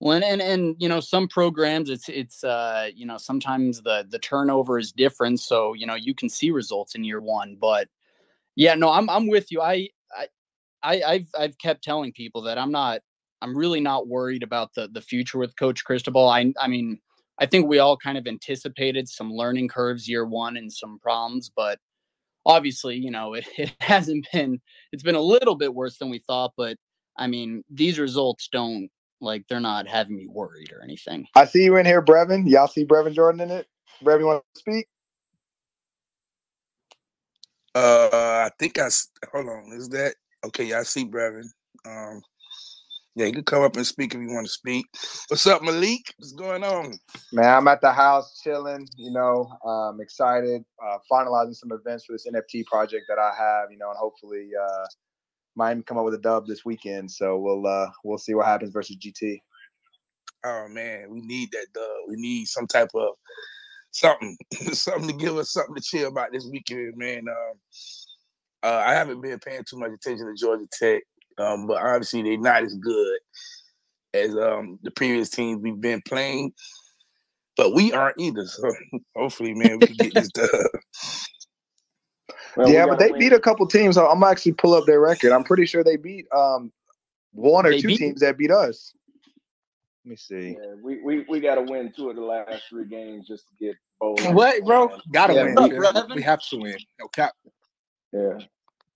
Well, and, and you know, some programs it's it's uh you know sometimes the the turnover is different, so you know you can see results in year one. But yeah, no, I'm I'm with you. I I, I I've I've kept telling people that I'm not I'm really not worried about the the future with Coach Cristobal. I I mean I think we all kind of anticipated some learning curves year one and some problems, but obviously you know it, it hasn't been it's been a little bit worse than we thought. But I mean these results don't like they're not having me worried or anything. I see you in here, Brevin. Y'all see Brevin Jordan in it? Brevin, you want to speak? Uh, I think I hold on. Is that okay? Yeah, I see Brevin. Um, yeah, you can come up and speak if you want to speak. What's up, Malik? What's going on? Man, I'm at the house chilling. You know, um, excited, uh, finalizing some events for this NFT project that I have. You know, and hopefully, uh, might come up with a dub this weekend. So we'll uh, we'll see what happens versus GT. Oh man, we need that dub. We need some type of something, something to give us something to chill about this weekend, man. Um, uh, I haven't been paying too much attention to Georgia Tech, um, but obviously they're not as good as um, the previous teams we've been playing. But we aren't either. So hopefully, man, we can get this dub. Well, yeah, but they win. beat a couple teams. I'm actually pull up their record. I'm pretty sure they beat um, one or they two beat- teams that beat us. Let me see. Yeah, we we, we got to win two of the last three games just to get bold. What, bro? Got to yeah, win. We, we have to win. No cap. Yeah,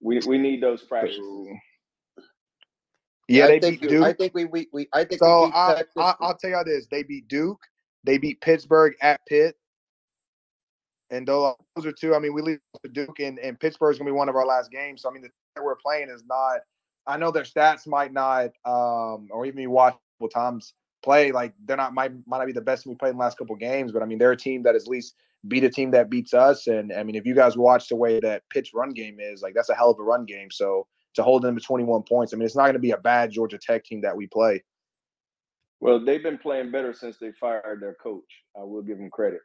we we need those practices. Yeah, they beat Duke. I think we we, we I think so. I, I, I'll tell y'all this: they beat Duke. They beat Pittsburgh at Pitt. And those are two. I mean, we leave to Duke and, and Pittsburgh's gonna be one of our last games. So I mean, the that we're playing is not. I know their stats might not, um, or even you watch times play like they're not might might not be the best we played in the last couple games, but I mean they're a team that at least beat a team that beats us. And I mean, if you guys watch the way that Pitt's run game is, like that's a hell of a run game. So to hold them to 21 points, I mean, it's not going to be a bad Georgia Tech team that we play. Well, they've been playing better since they fired their coach. I will give them credit.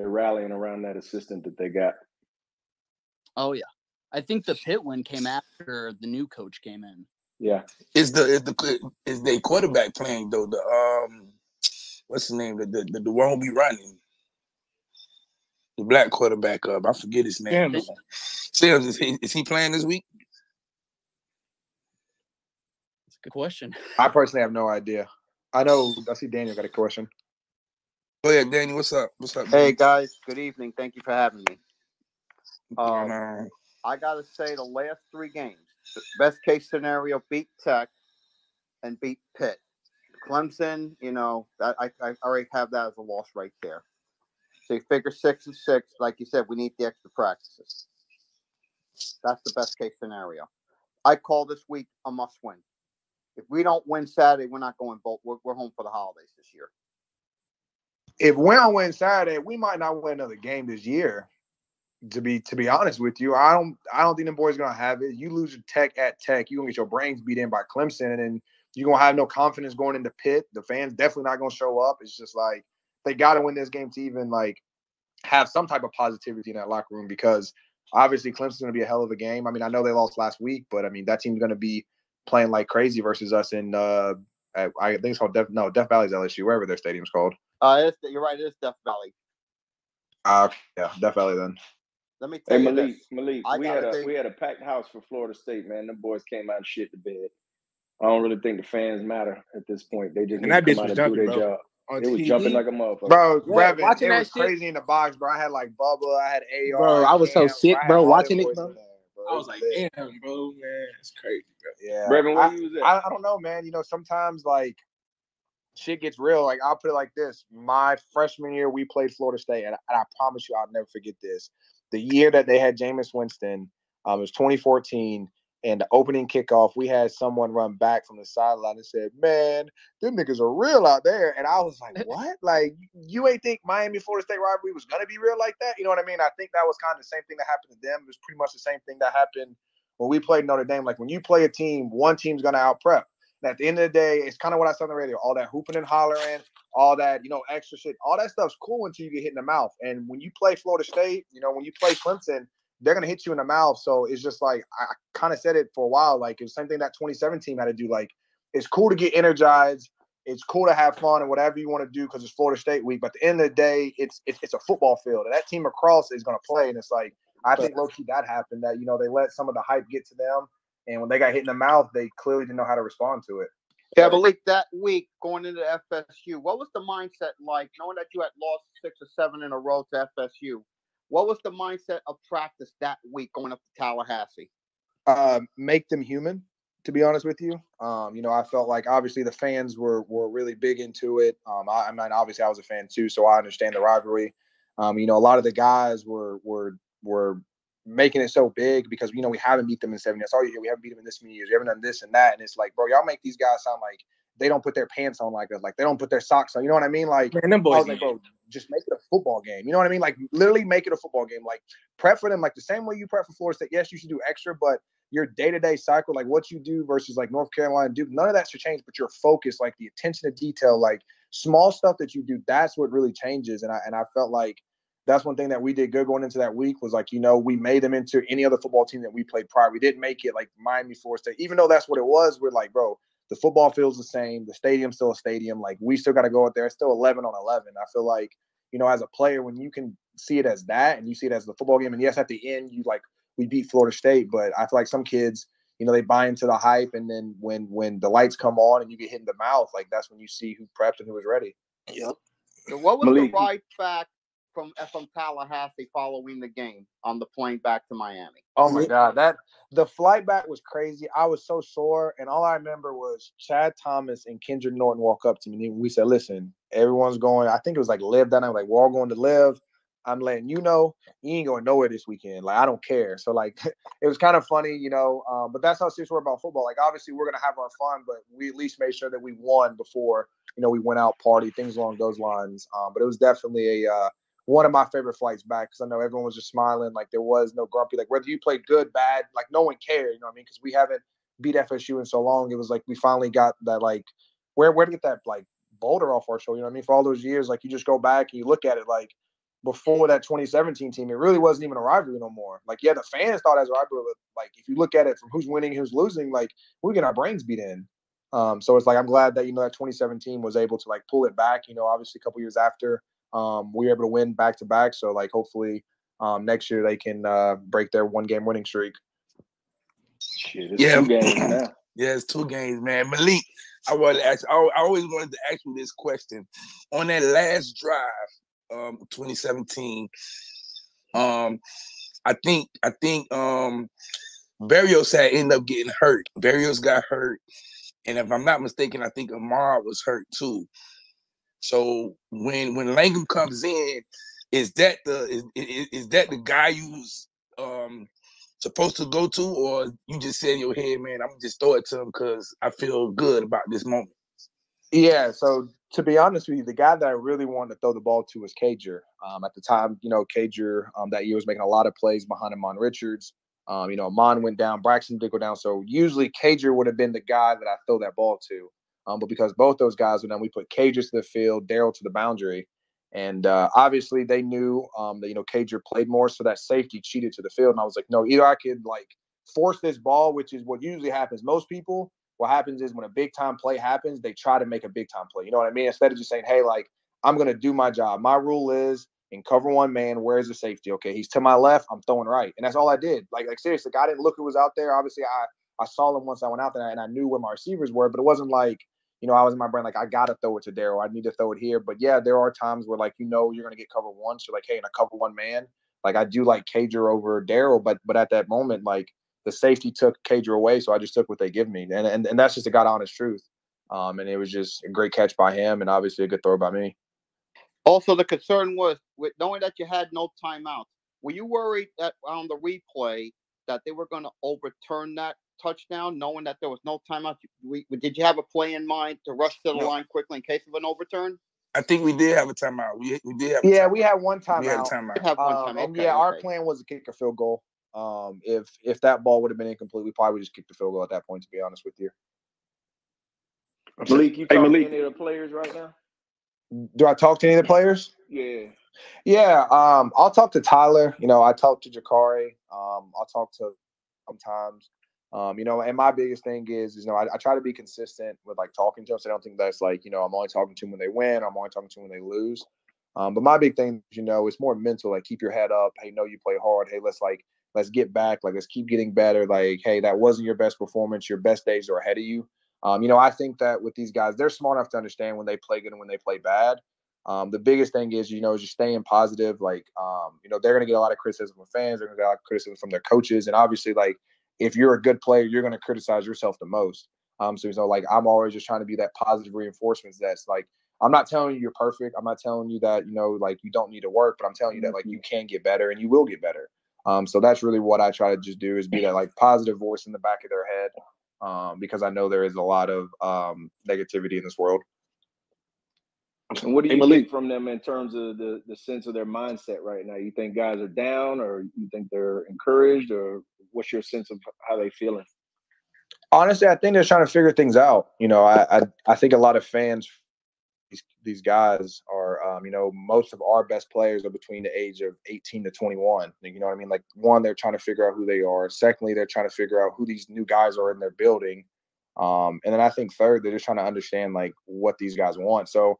They're rallying around that assistant that they got. Oh yeah, I think the pit win came after the new coach came in. Yeah. Is the is the is the quarterback playing though? The um, what's the name? The the, the, one who be running. The black quarterback up. I forget his name. Sims, is he is he playing this week? That's a good question. I personally have no idea. I know I see Daniel got a question. Go ahead, Daniel. What's up? What's up? Hey guys, good evening. Thank you for having me. Um, I gotta say the last three games, best case scenario, beat Tech and beat Pitt. Clemson, you know, that I, I already have that as a loss right there. So you figure six and six, like you said, we need the extra practices. That's the best case scenario. I call this week a must win. If we don't win Saturday, we're not going both. We're, we're home for the holidays this year. If we don't win Saturday, we might not win another game this year to be to be honest with you, I don't I don't think them boys gonna have it. You lose your tech at tech, you're gonna get your brains beat in by Clemson, and then you're gonna have no confidence going into Pitt. The fans definitely not gonna show up. It's just like they gotta win this game to even like have some type of positivity in that locker room because obviously Clemson's gonna be a hell of a game. I mean, I know they lost last week, but I mean that team's gonna be playing like crazy versus us in uh I think it's called no Death Valley's LSU, wherever their stadium's called. Uh, you're right. It is Death Valley. Uh, yeah, Death Valley then. Let me tell hey, you Malik, this. Malik, we had a think... we had a packed house for Florida State, man. The boys came out and shit the bed. I don't really think the fans matter at this point. They just and that bitch was jumping, do their bro. job. On it was jumping like a motherfucker. Bro, yeah, Brevin, watching it was shit. crazy in the box, bro. I had like Bubba, I had AR. Bro, I was so sick, bro, watching it, bro. I was like, damn, bro, man, it's crazy, bro. Yeah. Brevin, where I, you was at? I, I don't know, man. You know, sometimes like shit gets real. Like I'll put it like this: my freshman year, we played Florida State, and, and I promise you, I'll never forget this the year that they had Jameis Winston, um, it was 2014. And the opening kickoff, we had someone run back from the sideline and said, "Man, them niggas are real out there." And I was like, "What? Like, you ain't think Miami Florida State rivalry was gonna be real like that?" You know what I mean? I think that was kind of the same thing that happened to them. It was pretty much the same thing that happened when we played Notre Dame. Like when you play a team, one team's gonna out prep. And at the end of the day, it's kind of what I said on the radio. All that hooping and hollering, all that, you know, extra shit, all that stuff's cool until you get hit in the mouth. And when you play Florida State, you know, when you play Clemson, they're gonna hit you in the mouth. So it's just like I kind of said it for a while. Like it was the same thing that 2017 had to do. Like it's cool to get energized. It's cool to have fun and whatever you want to do because it's Florida State week. But at the end of the day, it's it's, it's a football field, and that team across is going to play. And it's like I think low key that happened. That you know they let some of the hype get to them, and when they got hit in the mouth, they clearly didn't know how to respond to it. Yeah, but like that week going into FSU, what was the mindset like knowing that you had lost six or seven in a row to FSU? What was the mindset of practice that week going up to Tallahassee? Uh, make them human. To be honest with you, um, you know, I felt like obviously the fans were were really big into it. Um, I, I mean, obviously I was a fan too, so I understand the rivalry. Um, you know, a lot of the guys were were were making it so big because you know we haven't beat them in seven years. Oh, yeah, we haven't beat them in this many years. We haven't done this and that, and it's like, bro, y'all make these guys sound like they don't put their pants on like us, like they don't put their socks on. You know what I mean? Like, Man, them boys I was like, bro, just make it a football game. You know what I mean? Like, literally make it a football game. Like, prep for them like the same way you prep for Florida State. Yes, you should do extra, but your day to day cycle, like what you do versus like North Carolina, Duke, none of that should change. But your focus, like the attention to detail, like small stuff that you do, that's what really changes. And I and I felt like that's one thing that we did good going into that week was like, you know, we made them into any other football team that we played prior. We didn't make it like Miami Florida State, even though that's what it was. We're like, bro, the football feels the same. The stadium's still a stadium. Like we still got to go out there. It's still 11 on 11. I feel like, you know, as a player, when you can see it as that and you see it as the football game, and yes, at the end, you like, we beat Florida State, but I feel like some kids, you know, they buy into the hype, and then when when the lights come on and you get hit in the mouth, like that's when you see who prepped and who was ready. Yep. So what was Malik. the ride back from from Tallahassee following the game on the plane back to Miami. Oh my god, that the flight back was crazy. I was so sore, and all I remember was Chad Thomas and Kendrick Norton walk up to me. And we said, "Listen, everyone's going. I think it was like live that night. Like we're all going to live. I'm letting you know you ain't going nowhere this weekend. Like I don't care. So like it was kind of funny, you know. Um, but that's how serious we're about football. Like obviously we're gonna have our fun, but we at least made sure that we won before you know we went out party things along those lines. Um, but it was definitely a uh, one of my favorite flights back because I know everyone was just smiling, like there was no grumpy. Like whether you played good, bad, like no one cared. You know what I mean? Because we haven't beat FSU in so long. It was like we finally got that like where where to get that like boulder off our shoulder. You know what I mean? For all those years, like you just go back and you look at it like before that 2017 team, it really wasn't even a rivalry no more. Like, yeah, the fans thought as a rivalry, but like if you look at it from who's winning, who's losing, like we're getting our brains beat in. Um, so it's like I'm glad that you know that 2017 was able to like pull it back. You know, obviously a couple years after um, we were able to win back to back. So like hopefully um, next year they can uh, break their one game winning streak. Shit, yeah, yeah, it's two games, man. Malik, I want to ask. I, always wanted to ask you this question on that last drive, um, 2017. Um, I think I think um, Berrios had ended up getting hurt. Berrios got hurt, and if I'm not mistaken, I think Ahmad was hurt too. So when when Langham comes in, is that the is, is, is that the guy you was um supposed to go to, or you just said in your head, man, I'm just throw it to him because I feel good about this moment? Yeah. So to be honest with you, the guy that I really wanted to throw the ball to was Cager. Um, at the time, you know, Cager um, that year was making a lot of plays behind Ahmmon Richards. Um, you know, Ahmmon went down, Braxton did go down. So usually Cager would have been the guy that I throw that ball to. Um, but because both those guys were done, we put Cager to the field, Darrell to the boundary. And uh, obviously they knew um, that, you know, Cager played more, so that safety cheated to the field. And I was like, no, either I could like force this ball, which is what usually happens. Most people, what happens is when a big time play happens, they try to make a big time play. You know what I mean? Instead of just saying, hey, like, I'm to do my job. My rule is in cover one man, where's the safety? Okay, he's to my left, I'm throwing right. And that's all I did. Like, like seriously, I didn't look who was out there. Obviously, I I saw him once I went out there and I knew where my receivers were, but it wasn't like you know, I was in my brain like I gotta throw it to Darrell. I need to throw it here. But yeah, there are times where like you know you're gonna get cover one. So like, hey, in a cover one man, like I do like Cager over Darrell, but but at that moment, like the safety took Cager away, so I just took what they give me, and and, and that's just a god honest truth. Um, and it was just a great catch by him, and obviously a good throw by me. Also, the concern was with knowing that you had no timeouts. Were you worried that on the replay that they were going to overturn that touchdown, knowing that there was no timeout? We, did you have a play in mind to rush to the no. line quickly in case of an overturn? I think we did have a timeout. We, we did have. yeah, we had one timeout. We had a timeout. Have one um, and yeah, okay. our plan was to kick a field goal. Um, if if that ball would have been incomplete, we probably would just kick the field goal at that point. To be honest with you. Malik, you talking hey, Malik. to any of the players right now? Do I talk to any of the players? Yeah. Yeah. Um, I'll talk to Tyler. You know, I talk to Jakari. Um, I'll talk to sometimes. Um, you know, and my biggest thing is, you know, I, I, try to be consistent with like talking to them. So I don't think that's like, you know, I'm only talking to them when they win. I'm only talking to them when they lose. Um, but my big thing, you know, it's more mental. Like, keep your head up. Hey, know you play hard. Hey, let's like, let's get back. Like, let's keep getting better. Like, hey, that wasn't your best performance. Your best days are ahead of you. Um, you know, I think that with these guys, they're smart enough to understand when they play good and when they play bad. Um, the biggest thing is, you know, is just staying positive. Like, um, you know, they're going to get a lot of criticism from fans. They're going to get a lot of criticism from their coaches. And obviously, like, if you're a good player, you're going to criticize yourself the most. Um, so, you know, like, I'm always just trying to be that positive reinforcement that's like, I'm not telling you you're perfect. I'm not telling you that, you know, like you don't need to work, but I'm telling you that like you can get better and you will get better. Um, so that's really what I try to just do is be that like positive voice in the back of their head. Um, because I know there is a lot of um, negativity in this world. And what do you think from them in terms of the the sense of their mindset right now? You think guys are down, or you think they're encouraged, or what's your sense of how they feeling? Honestly, I think they're trying to figure things out. You know, I I, I think a lot of fans these these guys are um, you know most of our best players are between the age of 18 to 21 you know what i mean like one they're trying to figure out who they are secondly they're trying to figure out who these new guys are in their building um, and then i think third they're just trying to understand like what these guys want so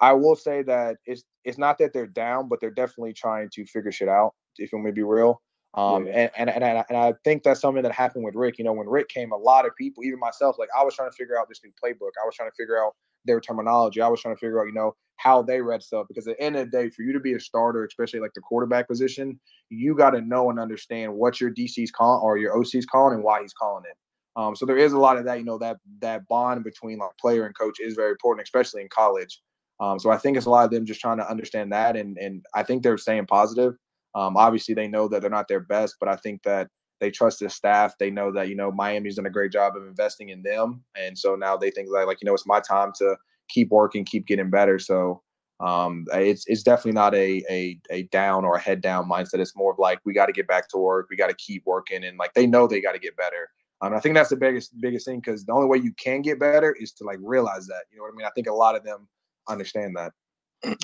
I will say that it's it's not that they're down, but they're definitely trying to figure shit out. If you want me to be real, um, yeah. and, and and I, and I think that's something that happened with Rick. You know, when Rick came, a lot of people, even myself, like I was trying to figure out this new playbook. I was trying to figure out their terminology. I was trying to figure out, you know, how they read stuff. Because at the end of the day, for you to be a starter, especially like the quarterback position, you got to know and understand what your DC's calling or your OC's calling and why he's calling it. Um, so there is a lot of that, you know, that that bond between like player and coach is very important, especially in college. Um, so I think it's a lot of them just trying to understand that, and and I think they're staying positive. Um, obviously, they know that they're not their best, but I think that they trust their staff. They know that you know Miami's done a great job of investing in them, and so now they think like like you know it's my time to keep working, keep getting better. So um, it's it's definitely not a a a down or a head down mindset. It's more of like we got to get back to work, we got to keep working, and like they know they got to get better. Um, I think that's the biggest biggest thing because the only way you can get better is to like realize that. You know what I mean? I think a lot of them understand that.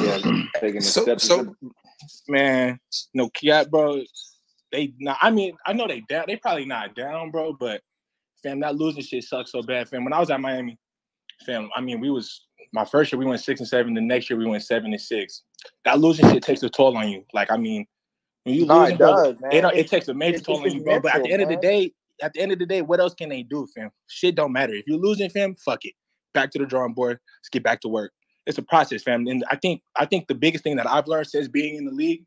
Yeah, taking so, steps. So, man, no Kiat, bro. They not. I mean, I know they down. They probably not down, bro. But fam, that losing shit sucks so bad, fam. When I was at Miami, fam, I mean, we was my first year we went six and seven. The next year we went seven and six. That losing shit takes a toll on you. Like, I mean, when you lose, it, does, bro, it, it, takes a major it's, toll on you, bro. Mental, but at the end man. of the day, at the end of the day, what else can they do, fam? Shit don't matter. If you're losing, fam, fuck it. Back to the drawing board. Let's get back to work it's a process, fam. And I think I think the biggest thing that I've learned since being in the league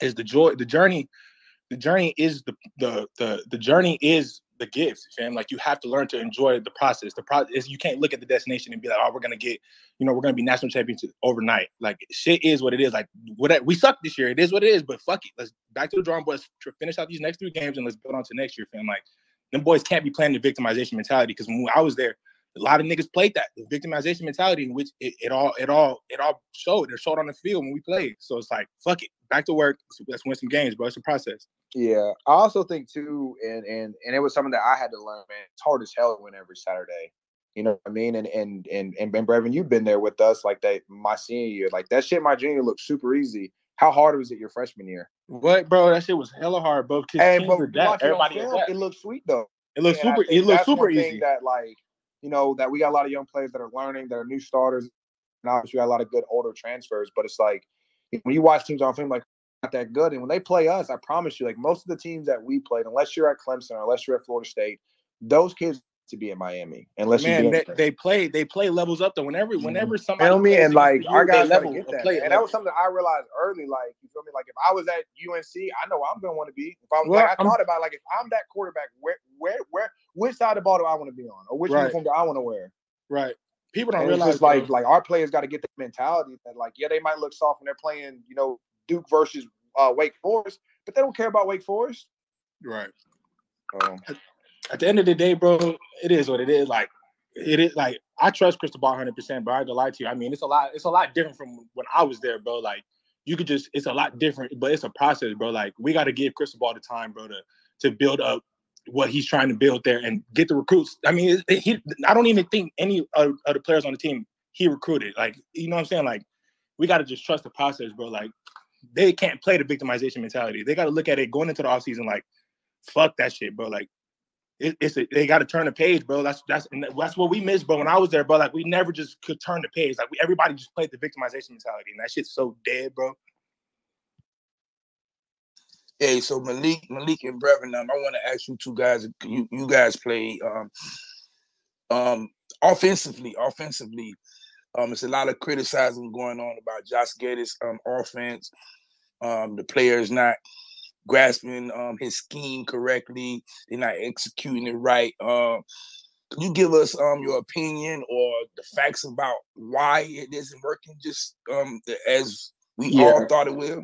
is the joy, the journey. The journey is the the the the journey is the gift, fam. Like you have to learn to enjoy the process. The process you can't look at the destination and be like, oh, we're gonna get, you know, we're gonna be national champions overnight. Like shit is what it is. Like what we suck this year. It is what it is. But fuck it. Let's back to the drawing board. Let's finish out these next three games and let's build on to next year, fam. Like them boys can't be playing the victimization mentality because when I was there, a lot of niggas played that the victimization mentality in which it, it, all it all it all showed. It showed on the field when we played. So it's like fuck it, back to work. Let's win some games, bro. It's a process. Yeah, I also think too, and and and it was something that I had to learn. Man, it's hard as hell to win every Saturday. You know what I mean? And and and and Ben Brevin, you've been there with us like that my senior year. Like that shit my junior looked super easy. How hard was it your freshman year? What, bro? That shit was hella hard, bro. Hey, but everybody film, it looked sweet though. It looked super. It looked super easy. That like you know, that we got a lot of young players that are learning, that are new starters, and obviously got a lot of good older transfers. But it's like when you watch teams on film, like not that good, and when they play us, I promise you, like most of the teams that we played, unless you're at Clemson or unless you're at Florida State, those kids to be in Miami. Unless man, you they, they, play they play levels up though. Whenever mm-hmm. whenever somebody know me and like our guys level get that. Play and that was something I realized early. Like you feel me? Like if I was at UNC, I know I'm gonna want to be. If I was well, like I I'm, thought about like if I'm that quarterback, where where where which side of the ball do I want to be on, or which right. uniform do I want to wear? Right. People don't and realize like like our players got to get the mentality that like yeah they might look soft when they're playing you know Duke versus uh, Wake Forest, but they don't care about Wake Forest. Right. Um, at the end of the day, bro, it is what it is. Like it is like I trust Cristobal 100, percent but I to lie to you. I mean, it's a lot. It's a lot different from when I was there, bro. Like you could just, it's a lot different, but it's a process, bro. Like we got to give Cristobal the time, bro, to to build up what he's trying to build there and get the recruits. I mean, he. I don't even think any of, of the players on the team he recruited. Like you know what I'm saying? Like we got to just trust the process, bro. Like they can't play the victimization mentality. They got to look at it going into the offseason like, fuck that shit, bro. Like it, it's a, they got to turn the page, bro. That's that's that's what we missed, bro. When I was there, bro, like we never just could turn the page. Like we, everybody just played the victimization mentality, and that shit's so dead, bro. Hey, so Malik, Malik and Brevin, um, I want to ask you two guys. You you guys play um, um, offensively. Offensively, um, it's a lot of criticizing going on about Josh Gattis' um, offense. Um, the players not grasping um, his scheme correctly. They're not executing it right. Um, can you give us um, your opinion or the facts about why it isn't working just um, as we yeah. all thought it will?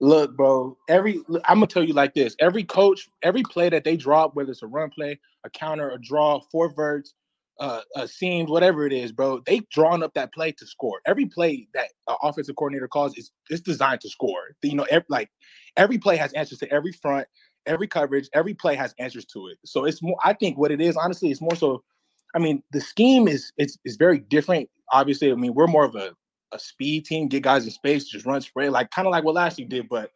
Look, bro. Every I'm gonna tell you like this: every coach, every play that they drop, whether it's a run play, a counter, a draw, four verts, uh, uh seams, whatever it is, bro, They drawn up that play to score. Every play that an offensive coordinator calls is is designed to score. You know, every, like every play has answers to every front, every coverage, every play has answers to it. So it's more. I think what it is, honestly, it's more so. I mean, the scheme is it's is very different. Obviously, I mean, we're more of a a speed team, get guys in space, just run spray, like kind of like what last year did. But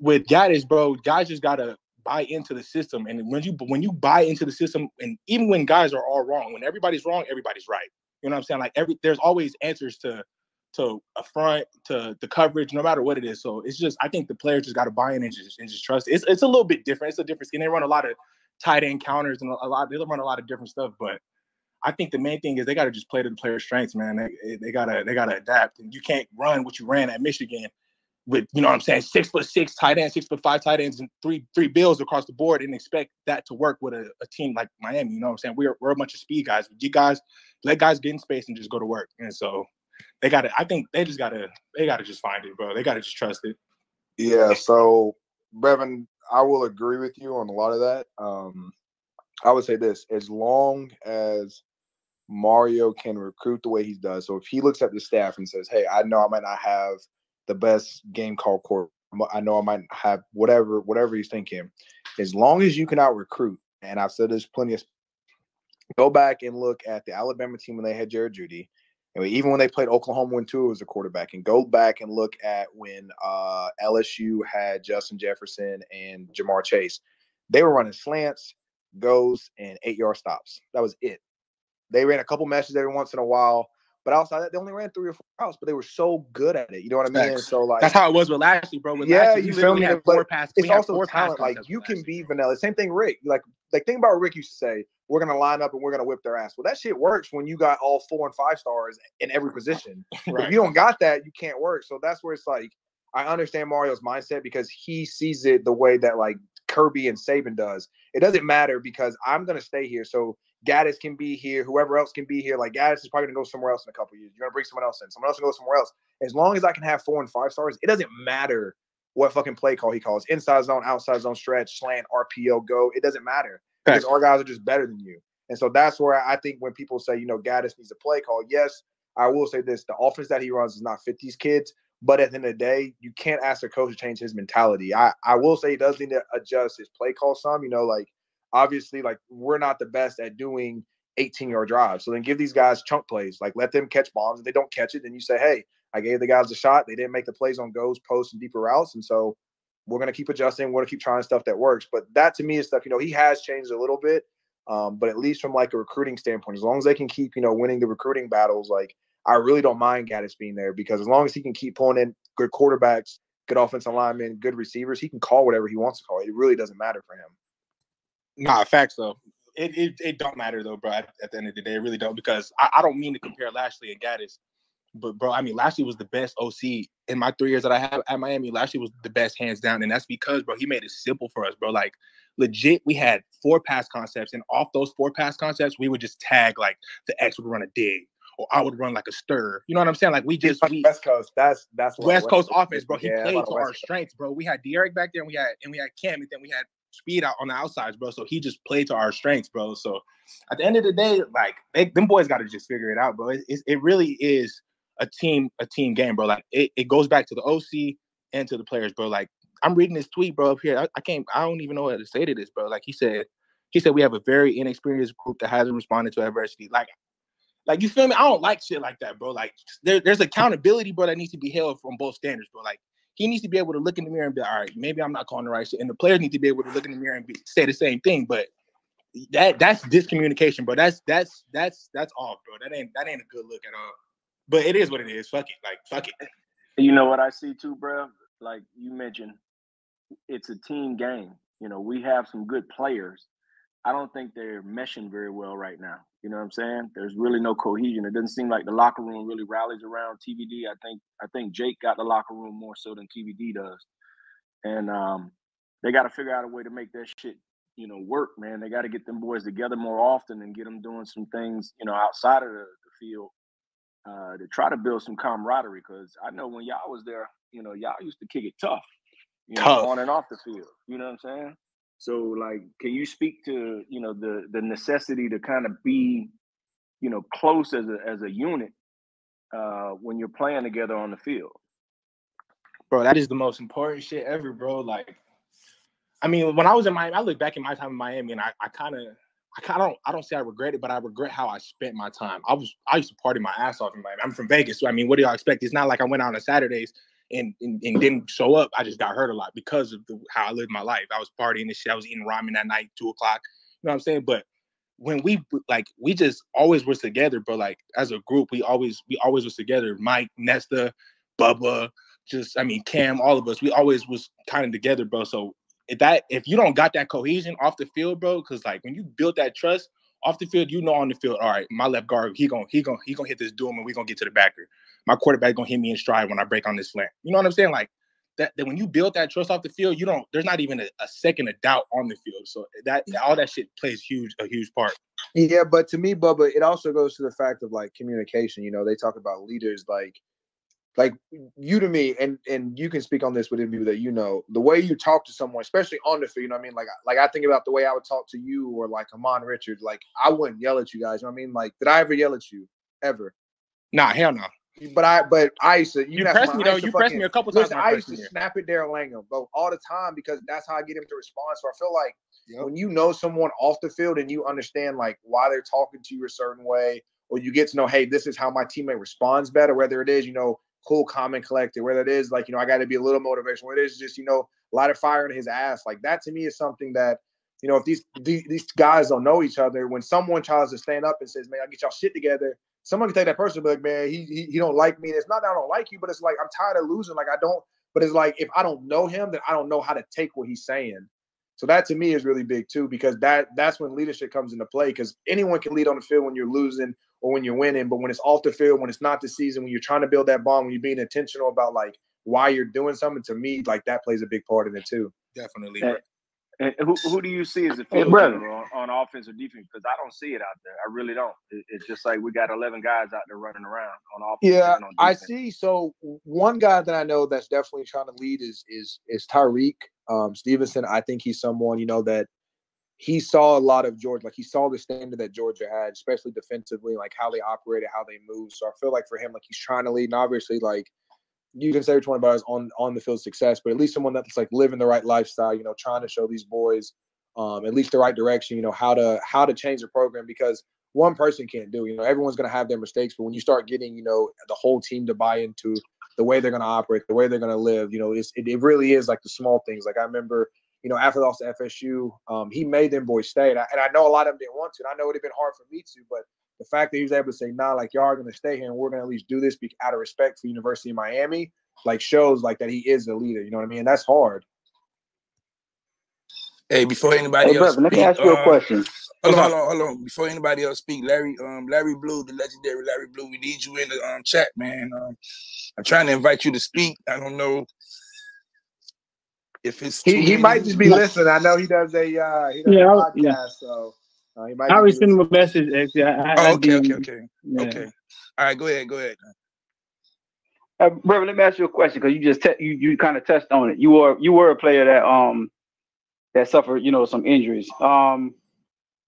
with Gattis, bro, guys just gotta buy into the system. And when you when you buy into the system, and even when guys are all wrong, when everybody's wrong, everybody's right. You know what I'm saying? Like every there's always answers to to a front, to the coverage, no matter what it is. So it's just I think the players just got to buy in and just and just trust. It's it's a little bit different. It's a different scheme. They run a lot of tight end counters and a lot. They run a lot of different stuff, but I think the main thing is they got to just play to the player's strengths, man. They, they gotta they gotta adapt, and you can't run what you ran at Michigan with you know what I'm saying six foot six tight end, six foot five tight ends, and three three bills across the board, and expect that to work with a, a team like Miami. You know what I'm saying? We're we're a bunch of speed guys. You guys let guys get in space and just go to work, and so they got to. I think they just got to they got to just find it, bro. They got to just trust it. Yeah. So, Brevin, I will agree with you on a lot of that. Um, I would say this: as long as Mario can recruit the way he does. So if he looks at the staff and says, "Hey, I know I might not have the best game call court. I know I might have whatever whatever he's thinking. As long as you can out recruit, and I've said this plenty of. Go back and look at the Alabama team when they had Jerry Jeudy, and even when they played Oklahoma when Tua was a quarterback, and go back and look at when uh, LSU had Justin Jefferson and Ja'Marr Chase. They were running slants, goes, and eight yard stops. That was it. They ran a couple meshes every once in a while, but outside that, they only ran three or four routes, but they were so good at it. You know what I mean? So like that's how it was with Lashlee, bro. With yeah, Lashlee, you feel me? Four pass, it's also talent. Like you can be vanilla. Same thing, Rick. Like like think about Rick used to say, "We're gonna line up and we're gonna whip their ass." Well, that shit works when you got all four and five stars in every position. right. If you don't got that, you can't work. So that's where it's like I understand Mario's mindset because he sees it the way that like Kirby and Saban does. It doesn't matter because I'm gonna stay here. So Gattis can be here, whoever else can be here. Like Gattis is probably gonna go somewhere else in a couple years. You're gonna bring someone else in. Someone else can go somewhere else. As long as I can have four and five stars, it doesn't matter what fucking play call he calls. Inside zone, outside zone, stretch, slant, RPO, go. It doesn't matter because our guys are just better than you. And so that's where I think when people say, you know, Gattis needs a play call, yes, I will say this: the offense that he runs does not fit these kids. But at the end of the day, you can't ask a coach to change his mentality. I, I will say he does need to adjust his play call some. You know, like obviously, like we're not the best at doing 18 yard drives. So then give these guys chunk plays. Like let them catch bombs. If they don't catch it, then you say, hey, I gave the guys a shot. They didn't make the plays on goes, posts, and deeper routes. And so we're going to keep adjusting. We're going to keep trying stuff that works. But that to me is stuff, you know, he has changed a little bit. Um, but at least from like a recruiting standpoint, as long as they can keep, you know, winning the recruiting battles, like I really don't mind Gattis being there because as long as he can keep pulling in good quarterbacks, good offensive linemen, good receivers, he can call whatever he wants to call. It really doesn't matter for him. Nah, facts though it, it, it don't matter though, bro. At, at, the end of the day, it really don't because I, I don't mean to compare Lashlee and Gattis, but bro, I mean Lashlee was the best OC in my three years that I have at Miami. Lashlee was the best hands down, and that's because bro, he made it simple for us, bro. Like legit, we had four pass concepts, and off those four pass concepts, we would just tag like the X would run a dig, or I would run like a stir. You know what I'm saying? Like we just we, West Coast. That's that's West, West Coast offense, bro. He yeah, played to our Coast. strengths, bro. We had D'Eriq back there, and we had and we had Cam, and then we had speed out on the outsides, bro. So he just played to our strengths, bro. So at the end of the day, like they, them boys got to just figure it out, bro. It, it, it, really is a team a team game, bro. Like it, it goes back to the OC and to the players, bro. Like I'm reading this tweet, bro, up here. I, I can't. I don't even know what to say to this, bro. Like he said, he said we have a very inexperienced group that hasn't responded to adversity. Like like you feel me? I don't like shit like that, bro. Like there, there's accountability, bro, that needs to be held from both standards, bro. Like he needs to be able to look in the mirror and be all right, maybe I'm not calling the right shit. And the players need to be able to look in the mirror and be, say the same thing. But that that's discommunication, bro. That's that's that's that's off, bro. That ain't that ain't a good look at all. But it is what it is. Fuck it. Like fuck it. You know what I see too, bro? Like you mentioned, it's a team game. You know, we have some good players. I don't think they're meshing very well right now. You know what I'm saying? There's really no cohesion. It doesn't seem like the locker room really rallies around TVD. I think I think Jake got the locker room more so than TVD does. And um, they got to figure out a way to make that shit, you know, work, man. They got to get them boys together more often and get them doing some things, you know, outside of the, the field uh, to try to build some camaraderie. Because I know when y'all was there, you know, y'all used to kick it tough, you tough. know, on and off the field. You know what I'm saying? So, like, can you speak to you know the the necessity to kind of be, you know, close as a as a unit uh, when you're playing together on the field? Bro, that is the most important shit ever, bro. Like, I mean, when I was in Miami, I look back in my time in Miami, and I, I kind of I kind of don't I don't say I regret it, but I regret how I spent my time. I was I used to party my ass off in Miami. I'm from Vegas, so I mean, what do y'all expect? It's not like I went out on Saturdays and, and, and didn't show up. I just got hurt a lot because of the, how I lived my life. I was partying and shit. I was eating ramen that night, two o'clock. You know what I'm saying? But when we like, we just always was together, but like as a group, we always we always was together. Mike, Nesta, Bubba, just I mean Cam, all of us. We always was kind of together, bro. So if that if you don't got that cohesion off the field, bro, because like when you build that trust off the field, you know on the field, all right, my left guard, he gonna he gonna he gonna hit this doom and we gonna get to the backer my quarterback gonna hit me in stride when I break on this slant. You know what I'm saying? Like that, that when you build that trust off the field, you don't. There's not even a, a, second of doubt on the field. So that all that shit plays huge a huge part. Yeah, but to me, Bubba, it also goes to the fact of like communication. You know, they talk about leaders like like you to me, and and you can speak on this with any that you know. The way you talk to someone, especially on the field, you know what I mean? Like like I think about the way I would talk to you or like Ahmmon Richards. Like I wouldn't yell at you guys. You know what I mean? Like did I ever yell at you ever? Nah, hell no. But I, but I used to. You, you pressed me though. You pressed me a couple times. Listen, I used to year. snap at Darrell Langham, but all the time because that's how I get him to respond. So I feel like yep. when you know someone off the field and you understand like why they're talking to you a certain way, or you get to know, hey, this is how my teammate responds better. Whether it is, you know, cool, calm, and collected. Whether it is like, you know, I got to be a little motivational. Whether it is just, you know, light a fire in his ass. Like that to me is something that you know, if these, these, these guys don't know each other, when someone tries to stand up and says, "Man, I get y'all shit together," someone can take that person, be like, "Man, he, he he don't like me." And it's not that I don't like you, but it's like I'm tired of losing. Like I don't. But it's like if I don't know him, then I don't know how to take what he's saying. So that to me is really big too, because that that's when leadership comes into play. Because anyone can lead on the field when you're losing or when you're winning, but when it's off the field, when it's not the season, when you're trying to build that bond, when you're being intentional about like why you're doing something, to me, like that plays a big part in it too. Definitely. Eh, And who, who do you see as a field on, on, offense or defense? Because I don't see it out there. I really don't. It, it's just like we got 11 guys out there running around on offense. Yeah, on I see. So one guy that I know that's definitely trying to lead is is is Tyrique um, Stevenson. I think he's someone you know that he saw a lot of Georgia. Like he saw the standard that Georgia had, especially defensively, like how they operated, how they moved. So I feel like for him, like he's trying to lead, and obviously like you can say which one about on on the field success, but at least someone that's like living the right lifestyle, you know, trying to show these boys um, at least the right direction, you know, how to how to change the program because one person can't do. You know, everyone's going to have their mistakes, but when you start getting, you know, the whole team to buy into the way they're going to operate, the way they're going to live, you know, it's, it, it really is like the small things. Like I remember, you know, after the loss to FSU, um, he made them boys stay, and I, and I know a lot of them didn't want to. And I know it'd have been hard for me to, but the fact that he was able to say, "Nah, like y'all are going to stay here, and we're going to at least do this out of respect for University of Miami," like shows like that he is a leader. You know what I mean? And that's hard. Hey, before anybody hey, else, brother, speak, let me ask you a uh, question. Hold on, hold on, hold on. Before anybody else speak, Larry, um, Larry Blue, the legendary Larry Blue, we need you in the um, chat, man. Um, I'm trying to invite you to speak. I don't know if it's he, he might just be listening. I know he does a uh, he does yeah, a podcast, yeah. so uh, he might. I always send him a message. Actually, I, I, oh, okay, okay, okay, yeah. okay. All right, go ahead, go ahead. Uh, brother, let me ask you a question because you just te- you you kind of touched on it. You were you were a player that um that suffered you know some injuries. Um,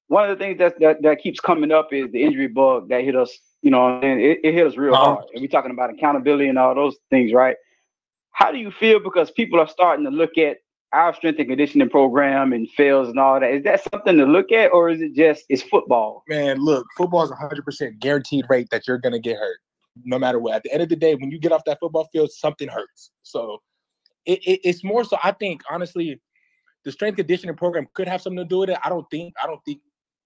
one of the things that that, that keeps coming up is the injury bug that hit us. You know, and it, it hit us real uh-huh. hard. And we're talking about accountability and all those things, right? How do you feel because people are starting to look at our strength and conditioning program and fails and all that? Is that something to look at, or is it just it's football? Man, look, football is 100 percent guaranteed rate that you're gonna get hurt no matter what. At the end of the day, when you get off that football field, something hurts. So it, it, it's more so. I think honestly, the strength conditioning program could have something to do with it. I don't think. I don't think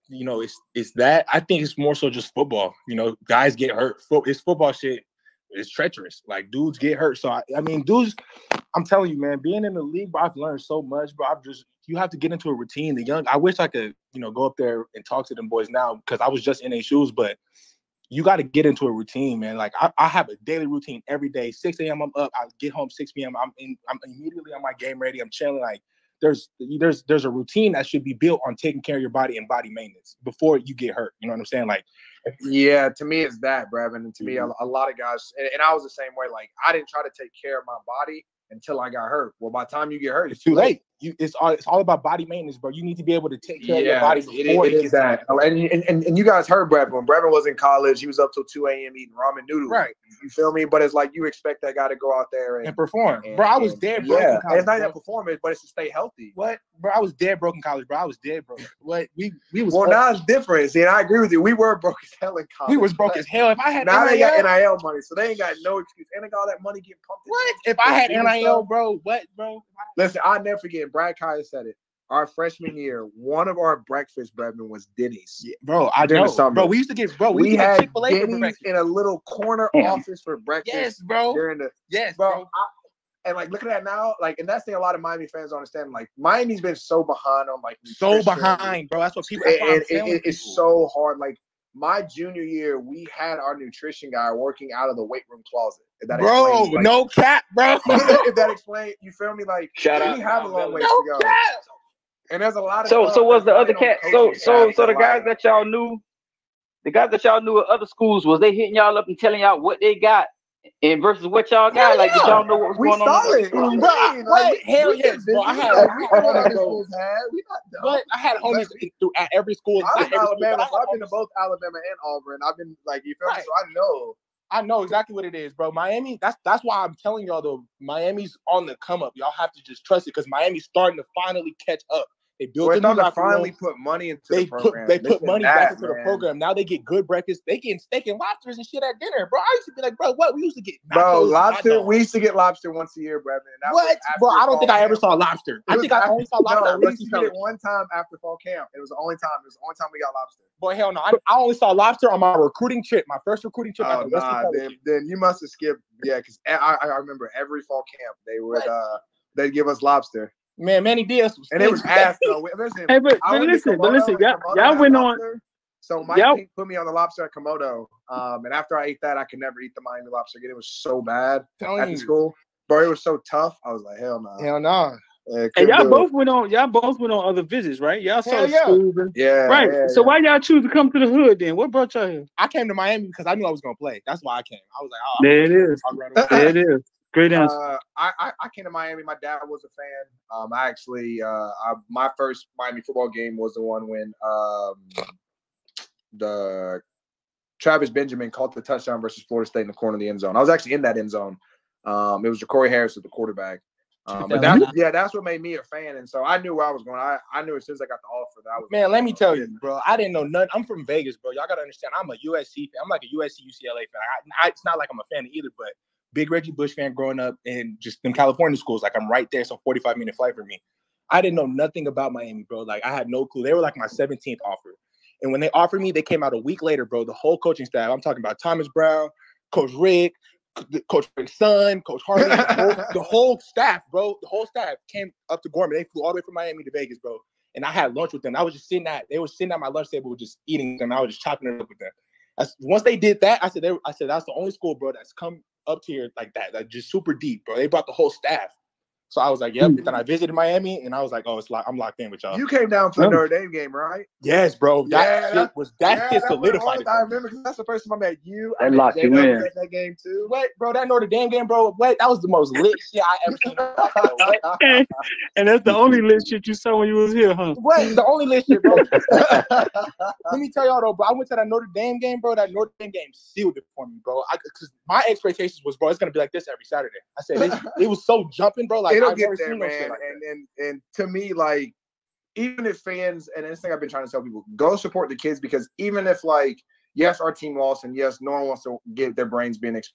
you know, it's it's that. I think it's more so just football. You know, guys get hurt. It's football shit. It's treacherous. Like dudes get hurt. So I, I mean, dudes. I'm telling you, man, being in the league, bro, I've learned so much, bro. I've just you have to get into a routine. The young, I wish I could, you know, go up there and talk to them boys now because I was just in their shoes, but you got to get into a routine, man. Like I, I, have a daily routine every day. 6 a.m. I'm up. I get home 6 p.m. I'm in. I'm immediately on my game ready. I'm chilling. Like there's there's there's a routine that should be built on taking care of your body and body maintenance before you get hurt. You know what I'm saying? Like yeah, to me it's that, Brevin, and to mm-hmm. me a, a, lot of guys, and, and I was the same way. Like I didn't try to take care of my body until I got hurt. Well, by the time you get hurt, it's too late. You, it's all it's all about body maintenance, bro. You need to be able to take care yeah, of your body before it, it, it is that. And, and, and you guys heard Brevin when Brevin was in college, he was up till two a.m. eating ramen noodles. Right. You feel me? But it's like you expect that guy to go out there and, and perform, and, bro. I was dead broke. Yeah, college, it's not that performance, but it's to stay healthy. What, bro? I was dead broke in college, bro. I was dead broke. What we we was well now it's different. See, and I agree with you. We were broke as hell in college. We was broke as hell. If I had now NIL, they got NIL money, so they ain't got no excuse. And they got all that money getting pumped. What? If I had NIL, bro? What, bro? Listen, I'll never forget. Brad Kaaya said it our freshman year, one of our breakfast brethren was Denny's. Yeah, bro, I know. Summer. Bro, we used to get bro. We, we had Denny's in a little corner yeah. office for breakfast. Yes, bro. During the yes, bro. bro. I, and like looking at that now, like, and that's the thing a lot of Miami fans don't understand. Like, Miami's been so behind on like so behind, bro. That's what people. That's and, and it, it's so hard. Like my junior year, we had our nutrition guy working out of the weight room closet. Bro, like, no cap, bro. if that explains, you feel me? Like, Shout we out, have a long way no to go. Cap. And there's a lot of so so was the other cat so so so the guys that y'all knew, the guys that y'all knew at other schools, was they hitting y'all up and telling y'all what they got and versus what y'all got? like, did y'all know what was we going solid. on? Bro, I like, hell yes, bro. I had, but I had homies through at every school. I was Alabama. So I've been to both Alabama and Auburn. I've been like, you feel right. me? So I know. I know exactly what it is, bro. Miami. That's that's why I'm telling y'all though. Miami's on the come up. Y'all have to just trust it because Miami's starting to finally catch up. They built a new finally put money into they the program. Put, they put money that, back into man. the program. Now they get good breakfast. They get steak and lobsters and shit at dinner, bro. I used to be like, bro, what? We used to get bro lobster. We used to get lobster once a year, bro. What, bro? I don't think I ever saw lobster. I think I only saw lobster. No, we used to get it one time after fall camp. It was the only time. It was the only time we got lobster. Boy, hell no! I, I only saw lobster on my recruiting trip, my first recruiting trip. Oh nah, then, then, you must have skipped. Yeah, because I, I remember every fall camp they would uh they'd give us lobster. Man, Manny Diaz was and it was ass though. Listen, hey, but, but listen, but listen, y'all, y'all went on. So Mike yep. put me on the lobster at Komodo, um, and after I ate that, I could never eat the Miami lobster again. It was so bad Telling at the school, bro. It was so tough. I was like, hell no, nah. hell no. Nah. and y'all both went on. Y'all both went on other visits, right? Y'all saw yeah. schools. And, yeah. Right. Yeah, so yeah. why y'all choose to come to the hood then? What brought y'all here? I came to Miami because I knew I was gonna play. That's why I came. I was like, oh, there it is. there it is. Great answer. Uh, I, I, I came to Miami. My dad was a fan. Um, I actually uh, I, my first Miami football game was the one when um, the Travis Benjamin caught the touchdown versus Florida State in the corner of the end zone. I was actually in that end zone. Um, it was Jacory Harris at the quarterback. Um, but that, yeah, that's what made me a fan, and so I knew where I was going. I, I knew as soon as I got the offer that I was. Man, let me tell you, bro. I didn't know none. I'm from Vegas, bro. Y'all gotta understand. I'm a USC fan. I'm like a USC UCLA fan. I, I, it's not like I'm a fan either, but big Reggie Bush fan growing up in just in California schools. Like I'm right there, so 45 minute flight for me. I didn't know nothing about Miami, bro. Like I had no clue. They were like my 17th offer. And when they offered me, they came out a week later, bro. The whole coaching staff, I'm talking about Thomas Brown, Coach Rick, Coach Rick's son, Coach Harvey, the, whole, the, whole, staff, bro. The whole staff came up to Gorman. They flew all the way from Miami to Vegas, bro. And I had lunch with them. I was just sitting at, they were sitting at my lunch table, just eating them. I was just chopping it up with them. As, once they did that, I said, they, I said, that's the only school, bro, that's come up tier like that, like just super deep, bro. They brought the whole staff. So I was like, yep. Mm-hmm. Then I visited Miami, and I was like, oh, it's like I'm locked in with y'all. You came down for the Notre Dame game, right? Yes, bro. That yeah, was that yeah, solidified. I remember because that's the first time I met you. I locked you in. That game too. What, bro? That Notre Dame game, bro. What? That was the most lit shit I ever seen. and that's the only lit shit you saw when you was here, huh? What? The only lit shit, bro. Let me tell y'all though, bro. I went to that Notre Dame game, bro. That Notre Dame game sealed it for me, bro. Because my expectations was, bro, it's gonna be like this every Saturday. I said it, it was so jumping, bro. Like It'll I've get there, man and, like and, and and to me, like even if fans and this thing I've been trying to tell people, go support the kids because even if like yes, our team lost and yes, no one wants to get their brains being ex-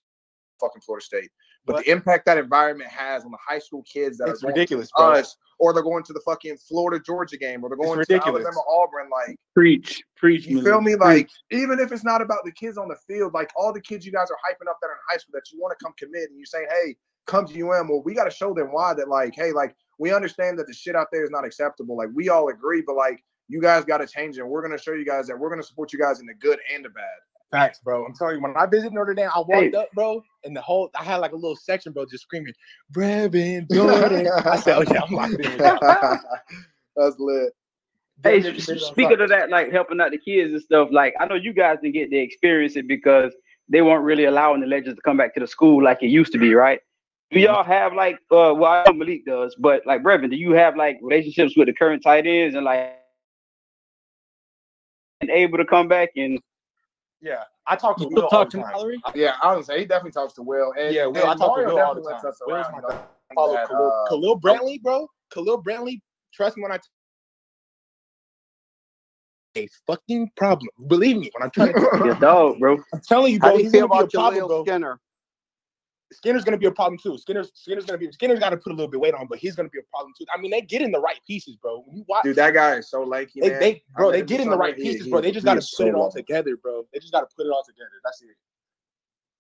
fucking Florida State, But, the impact that environment has on the high school kids that it's are ridiculous, bro. bro. us, or they're going to the fucking Florida Georgia game, or they're going to ridiculous. Alabama Auburn, like Preach, preach. you Miller, feel me? preach. Like, even if it's not about the kids on the field, like all the kids you guys are hyping up that are in high school that you want to come commit and you say, hey, come to UM. Well, we got to show them why that, like, hey, like, we understand that the shit out there is not acceptable. Like, we all agree, but like, you guys got to change it. And we're going to show you guys that we're going to support you guys in the good and the bad. Facts, bro. I'm telling you, when I visited Notre Dame, I walked Hey. up, bro, and the whole I had like a little section, bro, just screaming, Brevin Jordan. I said, oh yeah, I'm locked in. that." That's lit. Hey, Damn, s- near s- on speaking of that, like helping out the kids and stuff, like I know you guys didn't get to experience it because they weren't really allowing the legends to come back to the school like it used to be, right? Do y'all have like, uh, well, I know Malik does, but like Brevin, do you have like relationships with the current tight ends and like and able to come back and Yeah, I talk to You Will still all talk the to time. Mallory? Yeah, I was say he definitely talks to Will. And, Yeah, Will, I and talk to Will all the definitely lets time. us Will's around, my you guy. Follow that, Khalil, uh, Khalil Brantley, bro. Khalil Brantley. Trust me when I. T- a fucking problem. Believe me when I'm trying to. your dog, bro? I'm telling you, bro. How do you feel gonna about problem, Jaleel. Skinner? Skinner's gonna be a problem too. Skinner's Skinner's gonna be Skinner's got to put a little bit weight on, but he's gonna be a problem too. I mean, they get in the right pieces, bro. When you watch, Dude, that guy is so lanky, they, man. they I bro, met they get in the right He- pieces, he bro. They just got to put so it all together, bro. They just got to put it all together. That's it.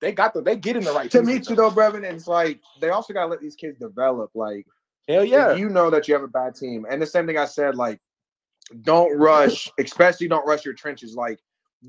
They got the they get in the right To me, too, though, Brevin, it's like they also got to let these kids develop. Like, Hell yeah. you know that you have a bad team, and the same thing I said, like, don't rush, especially don't rush your trenches. Like,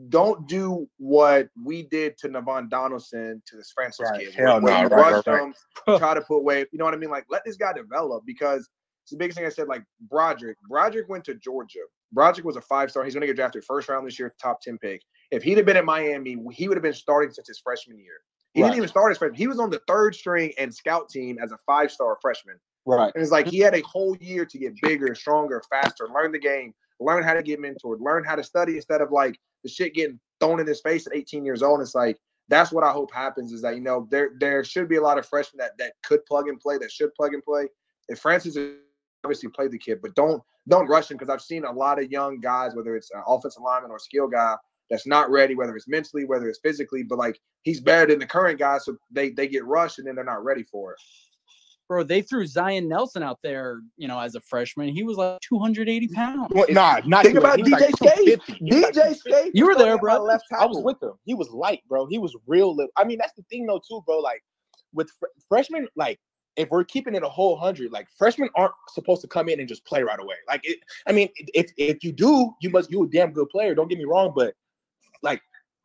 don't do what we did to Navaughn Donaldson to this Francis Right. kid. Hell no, right, rushed right, him, try to put weight. You know what I mean? Like, let this guy develop because it's the biggest thing I said. Like, Broderick, Broderick went to Georgia. Broderick was a five star. He's going to get drafted first round this year, top 10 pick. If he'd have been at Miami, he would have been starting since his freshman year. He Right. didn't even start his freshman. He was on the third string and scout team as a five star freshman. Right. And it's like he had a whole year to get bigger, stronger, faster, learn the game, learn how to get mentored, learn how to study instead of like the shit getting thrown in his face at 18 years old. It's like that's what I hope happens is that you know there there should be a lot of freshmen that that could plug and play, that should plug and play. If Francis obviously play the kid, but don't don't rush him because I've seen a lot of young guys, whether it's an offensive lineman or skill guy, that's not ready, whether it's mentally, whether it's physically, but like he's better than the current guy, so they they get rushed and then they're not ready for it. Bro, they threw Zion Nelson out there, you know, as a freshman. He was like 280 pounds. Well, nah, not Think about much. He was DJ like Scaife. 250. Like DJ Scaife. You were there, bro. Left I was with him. He was light, bro. He was real little. I mean, that's the thing though, too, bro. Like with fr- freshmen, like if we're keeping it a whole hundred, like freshmen aren't supposed to come in and just play right away. Like it, I mean, if if you do, you must you a damn good player. Don't get me wrong, but like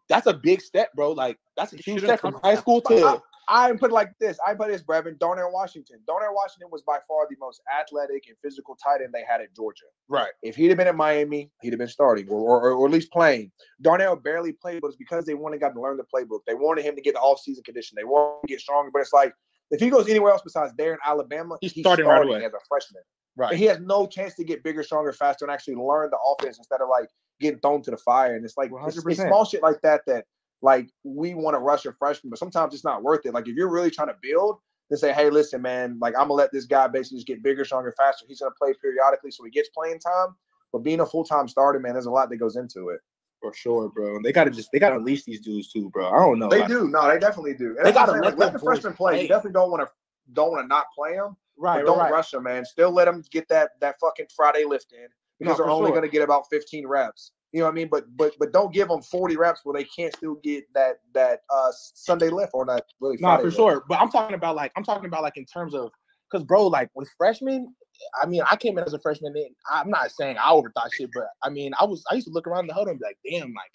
that's a big step, bro. Like that's a huge step from high school to I put it like this. I put this, Brevin. Darnell Washington. Darnell Washington was by far the most athletic and physical tight end they had at Georgia. right. If he'd have been at Miami, he'd have been starting or, or, or at least playing. Darnell barely played, but it's because they wanted got to learn the playbook. They wanted him to get the offseason condition. They wanted to get stronger. But it's like if he goes anywhere else besides there in Alabama, He's starting right away. as a freshman. Right. And he has no chance to get bigger, stronger, faster, and actually learn the offense instead of like getting thrown to the fire. And it's like it's, it's small shit like that that like we want to rush a freshman, but sometimes it's not worth it. Like if you're really trying to build, then say, hey, listen, man, like I'm gonna let this guy basically just get bigger, stronger, faster. He's gonna play periodically so he gets playing time. But being a full time starter, man, there's a lot that goes into it. For sure, bro. And they gotta just they gotta unleash these dudes too, bro. I don't know. They do, no, they definitely do. And They gotta saying, let like, let the freshmen play. play. You definitely don't want to don't want to not play them. Right, don't right. rush them, man. Still let them get that that fucking Friday lift in because No, they're only sure. to get about 15 reps. You know what I mean? But but but don't give them 40 reps where they can't still get that that uh Sunday lift or not really Nah, for lift. sure. But I'm talking about like I'm talking about like in terms of because bro, like with freshmen, I mean, I came in as a freshman. And I'm not saying I overthought shit, but I mean, I was I used to look around the huddle and be like, damn, like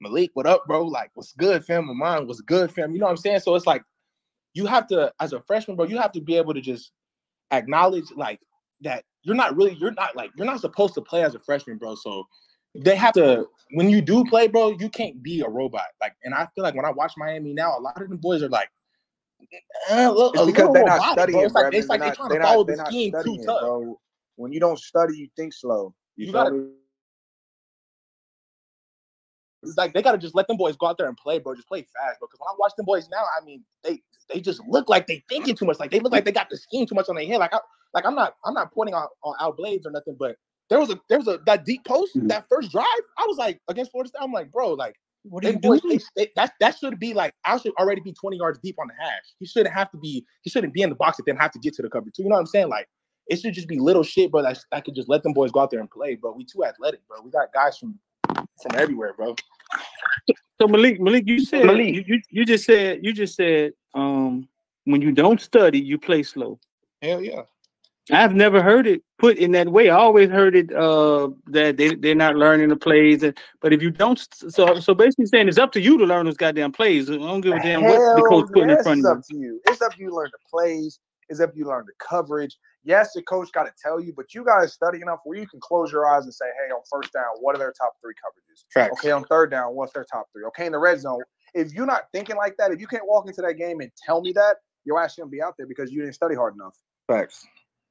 Malik, what up, bro? Like, what's good, fam? of mine was good, fam. You know what I'm saying? So it's like you have to, as a freshman, bro, you have to be able to just acknowledge like that you're not really, you're not like you're not supposed to play as a freshman, bro. So they have to when you do play, bro, you can't be a robot. Like, and I feel like when I watch Miami now, a lot of them boys are like, eh, It's because they're not robotic, studying, bro. It's like, it's like They're they're trying to follow not- the scheme too tough. bro. When you don't study, you think slow. You, You gotta- me? It's like they gotta just let them boys go out there and play, bro. Just play fast, bro. Because when I watch them boys now, I mean, they they just look like they thinking too much. Like they look like they got the scheme too much on their head. Like I like I'm not I'm not pointing on, on out blades or nothing, but there was a there was a that deep post Mhm. that first drive. I was like against Florida State. I'm like, bro, like What are you boys, doing? They, they, that that should be like I should already be 20 yards deep on the hash. He shouldn't have to be. He shouldn't be in the box and then have to get to the cover two. You know what I'm saying? Like it should just be little shit, bro. That I could just let them boys go out there and play, bro. We too athletic, bro. We got guys from from everywhere, bro. So Malik, Malik, you said Malik. You, you, you just said you just said um when you don't study, you play slow. Hell yeah. I've never heard it put in that way. I always heard it uh, that they they're not learning the plays. But if you don't, so so basically saying it's up to you to learn those goddamn plays. I don't give a damn Hell what the coach putting yes, in front of you. it's up to you. It's up to you learn the plays. It's up to you to learn the coverage. Yes, the coach got to tell you, but you got to study enough where you can close your eyes and say, "Hey, on first down, what are their top three coverages? Facts. Okay, on third down, what's their top three? Okay, in the red zone, if you're not thinking like that, if you can't walk into that game and tell me that, your ass shouldn't be out there because you didn't study hard enough. Facts.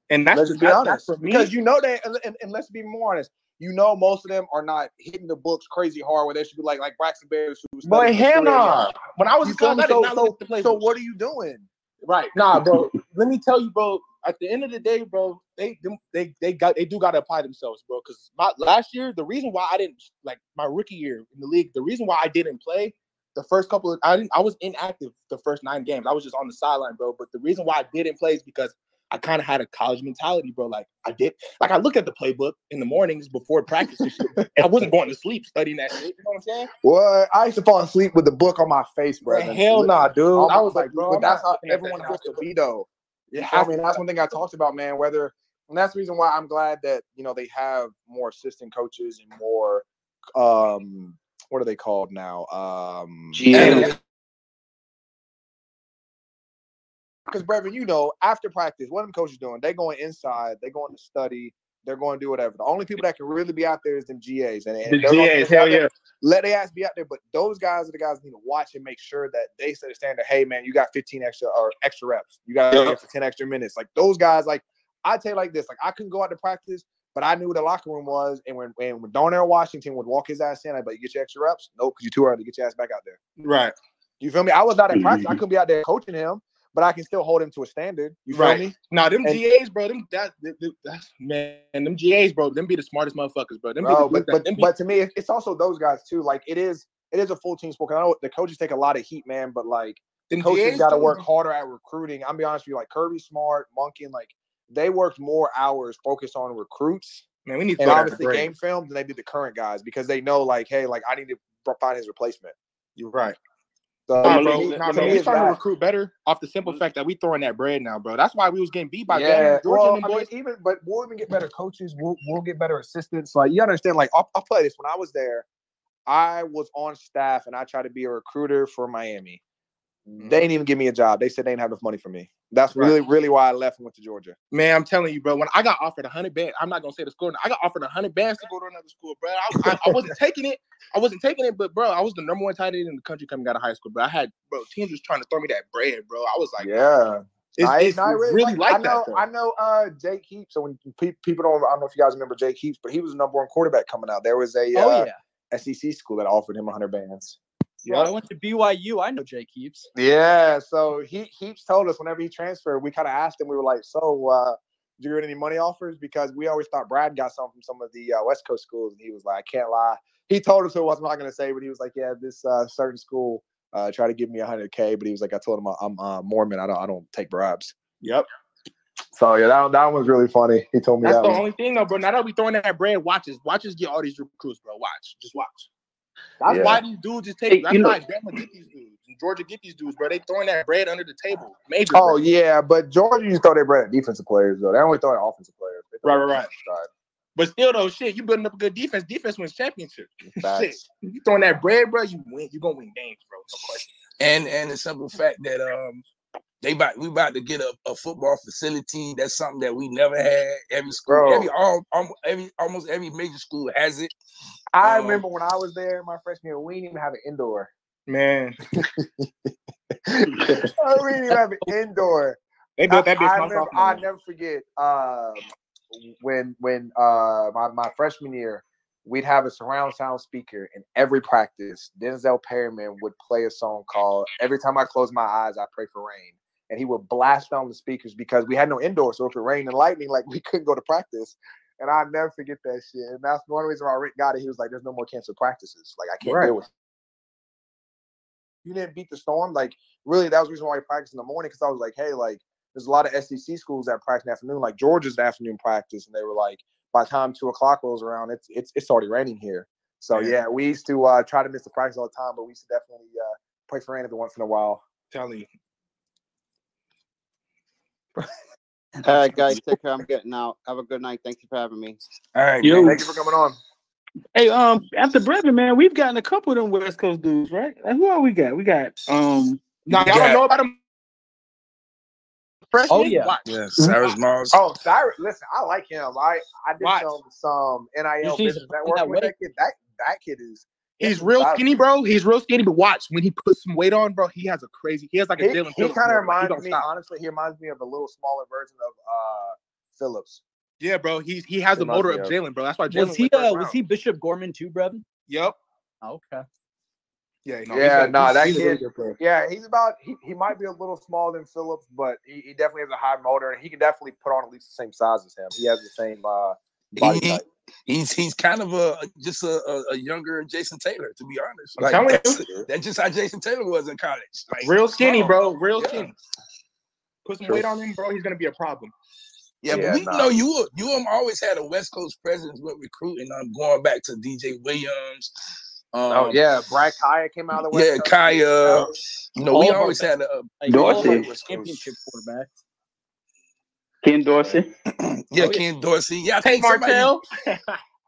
And that's let's just be that- honest, that's for me. because you know that, and, and, and let's be more honest. You know, most of them are not hitting the books crazy hard where they should be like like Braxton Berrios who was Boy, studying for hell three nah. When I was You a feel child, me? I did So, not look so, play. so what are you doing? Right. Nah, bro. Let me tell you, bro. At the end of the day, bro, they they they got they do got to apply themselves, bro. Because my last year, the reason why I didn't like my rookie year in the league, the reason why I didn't play the first couple of I didn't I was inactive the first nine games. I was just on the sideline, bro. But the reason why I didn't play is because I kind of had a college mentality, bro. Like I did, like I looked at the playbook in the mornings before practice and shit. and I wasn't going to sleep studying that shit. You know what I'm saying? What? I used to fall asleep with the book on my face, bro. Man, hell nah, dude. I was like, bro, but that's how everyone that has shit. to be, though. It I mean, that's one thing I talked about, man. Whether and that's the reason why I'm glad that you know they have more assistant coaches and more um what are they called now? Um GM. Because Brevin, you know, after practice, what them coaches doing? They going inside, they going to study, they're going to do whatever. The only people that can really be out there is them GAs, and, and The GAs, hell there, yeah. Let their ass be out there, but those guys are the guys that need to watch and make sure that they set a standard. Hey, man, you got 15 extra or extra reps. You got Yep. for 10 extra minutes. Like those guys, like I tell you like this, like I couldn't go out to practice, but I knew what the locker room was. And when when, when Darnell Washington would walk his ass in, I'd be like, you get your extra reps? Nope, because you're too early. To get your ass back out there. Right. You feel me? I was not at practice. I mm-hmm. couldn't be out there coaching him, but I can still hold him to a standard. You feel Right. me? Now them And- GAs, bro, them that, that- that- that's man, them GAs, bro, them be the smartest motherfuckers, bro. Them Bro, be but the, but, be, but to me, it's also those guys too. Like it is, it is a full team sport. I know the coaches take a lot of heat, man. But like them coaches got to work harder at recruiting. I'm be honest with you, like Kirby Smart, Monken, and like they worked more hours focused on recruits Man, we need to and obviously game film than they did the current guys because they know like, hey, like I need to find his replacement. You're right. So Nah, bro, me- nah, to bro, me, we starting to recruit better off the simple mm-hmm. fact that we throwing that bread now, bro. That's why we was getting beat by yeah, Georgia well, I mean, even but we'll even get better coaches. We'll we'll get better assistants. Like you understand, like I'll, I'll play this. When I was there, I was on staff and I tried to be a recruiter for Miami. They didn't even give me a job. They said they didn't have enough money for me. That's Mm-hmm. Right. really really why I left and went to Georgia. Man, I'm telling you, bro. When I got offered a hundred bands, I'm not gonna say the school. I got offered a hundred bands to go to another school, bro. I, I, I wasn't taking it. I wasn't taking it, but bro, I was the number one tight end in the country coming out of high school. Bro, I had bro teams was trying to throw me that bread, bro. I was like, yeah, it's, I, it's I really, like, I know, that. Though. I know. Uh, Jake Heaps. So when pe- people don't, I don't know if you guys remember Jake Heaps, but he was the number one quarterback coming out. There was a Oh uh, yeah. SEC school that offered him 100 bands. Well, I went to BYU. I know Jake Heaps. Yeah, so he Heaps told us whenever he transferred, we kind of asked him. We were like, "So, uh, did you get any money offers?" Because we always thought Brad got some from some of the uh, West Coast schools, and he was like, "I can't lie." He told us who it was. I'm not going to say, but he was like, "Yeah, this uh, certain school uh, tried to give me 100k," but he was like, "I told him I'm uh, Mormon. I don't I don't take bribes." Yep. So yeah, that that one was really funny. He told me That's that. the one. only thing, though, bro. Now that we throwing that bread, watches, watches get all these recruits, bro. Watch, just watch. That's Yeah. why these dudes just take. Hey, that's you know- why Bama get these dudes and Georgia get these dudes, bro. They throwing that bread under the table. Major. Oh bro. yeah, but Georgia used to throw their bread at defensive players though. They only throw it at offensive players. They throw Right, right, right. side. But still, though, shit, you building up a good defense. Defense wins championships. Shit, you throwing that bread, bro. You win. You gonna win games, bro. No question. and and the simple fact that um they about we about to get a, a football facility. That's something that we never had. Every school, Bro. every all um, every almost every major school has it. I Um, remember when I was there in my freshman year, we didn't even have an indoor. Man, we didn't even have an indoor. they built that I, bitch. I months never, I now. never forget um, when when uh, my, my freshman year, we'd have a surround sound speaker in every practice. Denzel Perryman would play a song called "Every Time I Close My Eyes, I Pray for Rain," and he would blast on the speakers because we had no indoor. So if it rained and lightning, like we couldn't go to practice. And I never forget that shit. And that's one reason why Richt got it. He was like, "There's no more canceled practices. Like I can't Right. deal with." you didn't beat the storm. Like really, that was the reason why I practiced in the morning because I was like, hey, like there's a lot of SEC schools that practice in the afternoon, like Georgia's afternoon practice, and they were like, by the time two o'clock rolls around, it's it's it's already raining here. So yeah, yeah we used to uh, try to miss the practice all the time, but we used to definitely uh, pray for rain every once in a while. Tell me. All right, guys, take care. I'm getting out. Have a good night. Thank you for having me. All right, Yo. thank you for coming on. Hey, um, after Brevin, man, we've gotten a couple of them West Coast dudes, right? Like, who are we got? We got um. Now y'all don't know about them. Freshman? Oh yeah, Watch. yeah. Cyrus Moss. Oh, Cyrus. Listen, I like him. I I did Watch. some some NIL business network with that kid. That that kid is He's real skinny, bro. He's real skinny, but watch when he puts some weight on, bro. He has a crazy. He has like a he, Dylan. He kind of reminds me, stop. honestly. He reminds me of a little smaller version of uh Phillips. Yeah, bro. He he has the motor of Jaelan, bro. That's why Jaelan was he. Uh, was he Bishop Gorman too, bro? Yep. Oh, okay. Yeah, no, yeah, no, nah, that kid. Yeah, he's about. He, he might be a little smaller than Phillips, but he, he definitely has a high motor, and he can definitely put on at least the same size as him. He has the same uh, body type he's he's kind of a just a, a, a younger Jason Taylor, to be honest. Like that's, that's, just how Jason Taylor was in college. Like, real skinny, bro. Real yeah. skinny. Put some True. weight on him, bro. He's gonna be a problem. Yeah, yeah but we nah. know you you have always had a West Coast presence with recruiting. I'm going back to DJ Williams. Um, oh yeah, Brad Kaaya came out of the West Yeah, Coast. Kaaya. You know, we always had a, a Dorsey championship quarterback. Ken Dorsey. yeah, oh, Ken Dorsey. Yeah, Tate Martell.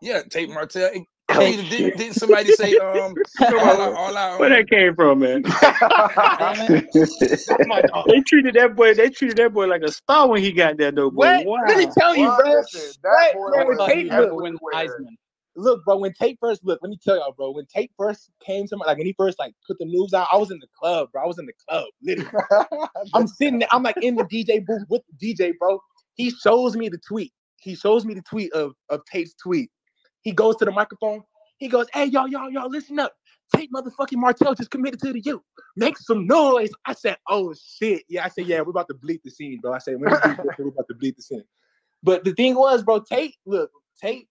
yeah, Tate Martell. Oh, didn't, didn't, somebody say um all our, all our, where that came from, man? they treated that boy. They treated that boy like a star when he got there, though. Boy. Wow. Let me tell you, bro. that boy was Tate win Heisman. Look, bro. When Tate first look, let me tell y'all, bro. When Tate first came to my like when he first like put the news out, I was in the club, bro. I was in the club, literally. I'm sitting there. I'm like in the DJ booth with the DJ, bro. He shows me the tweet. He shows me the tweet of of Tate's tweet he goes to the microphone. He goes, "Hey, y'all, y'all, y'all, listen up. Tate motherfucking Martell just committed to the U. Make some noise." I said, "Oh shit." Yeah, I said, "Yeah, we're about to bleep the scene, bro." I said, "We're about to bleep the scene." But the thing was, bro, Tate, look, Tate,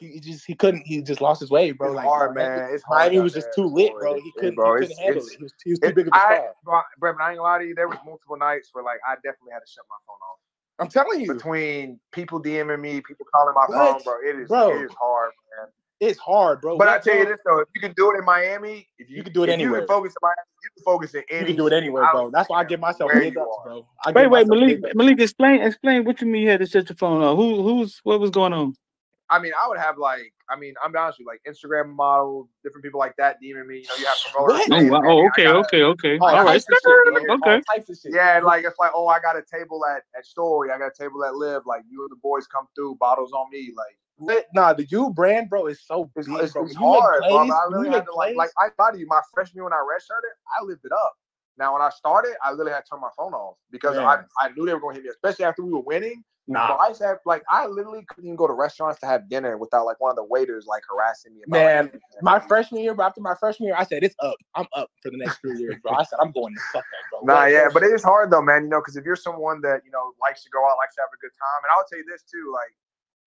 he just he couldn't. He just lost his way, bro. It's like, hard, bro, man. It's hard. He was just too lit, bro. He couldn't, bro, he couldn't handle it. He was, he was too big of a star. Brevin, I ain't gonna lie to you. There was multiple nights where like I definitely had to shut my phone off. I'm telling you, between people DMing me, people calling my what? phone, bro, it is bro. it is hard, man. It's hard, bro. But I tell you this though, if you can do it in Miami, if you, you can do it anywhere. You can focus in Miami. You can focus in any. You can do it anywhere, bro. That's why I give myself big ups, bro. I wait, wait, Malik, Malik, explain, explain what you mean you had to shut your phone off. Who, who's, what was going on? I mean, I would have like, I mean, I'm honest with you, like Instagram models, different people like that DMing me. You know, you have promoters. Oh, wow. oh, okay, gotta, okay, okay. All, all right, okay. Yeah, and like it's like, oh, I got a table at at Story, I got a table at Live. Like you and the boys come through, bottles on me, like nah, the U brand, bro, is so big. It's, it's, it's hard, plays, bro. I really had to like, like I thought you, my freshman year when I redshirted, I lived it up. Now when I started, I literally had to turn my phone off because I, I knew they were going to hit me, especially after we were winning. Nah. I used to have, like I literally couldn't even go to restaurants to have dinner without like one of the waiters like harassing me. About, Man, like, my freshman year, after my freshman year, I said it's up. I'm up for the next three years, bro. I said I'm going to fuck that, bro. Nah, yeah, but it is hard though, man. You know, because if you're someone that you know likes to go out, likes to have a good time, and I'll tell you this too, like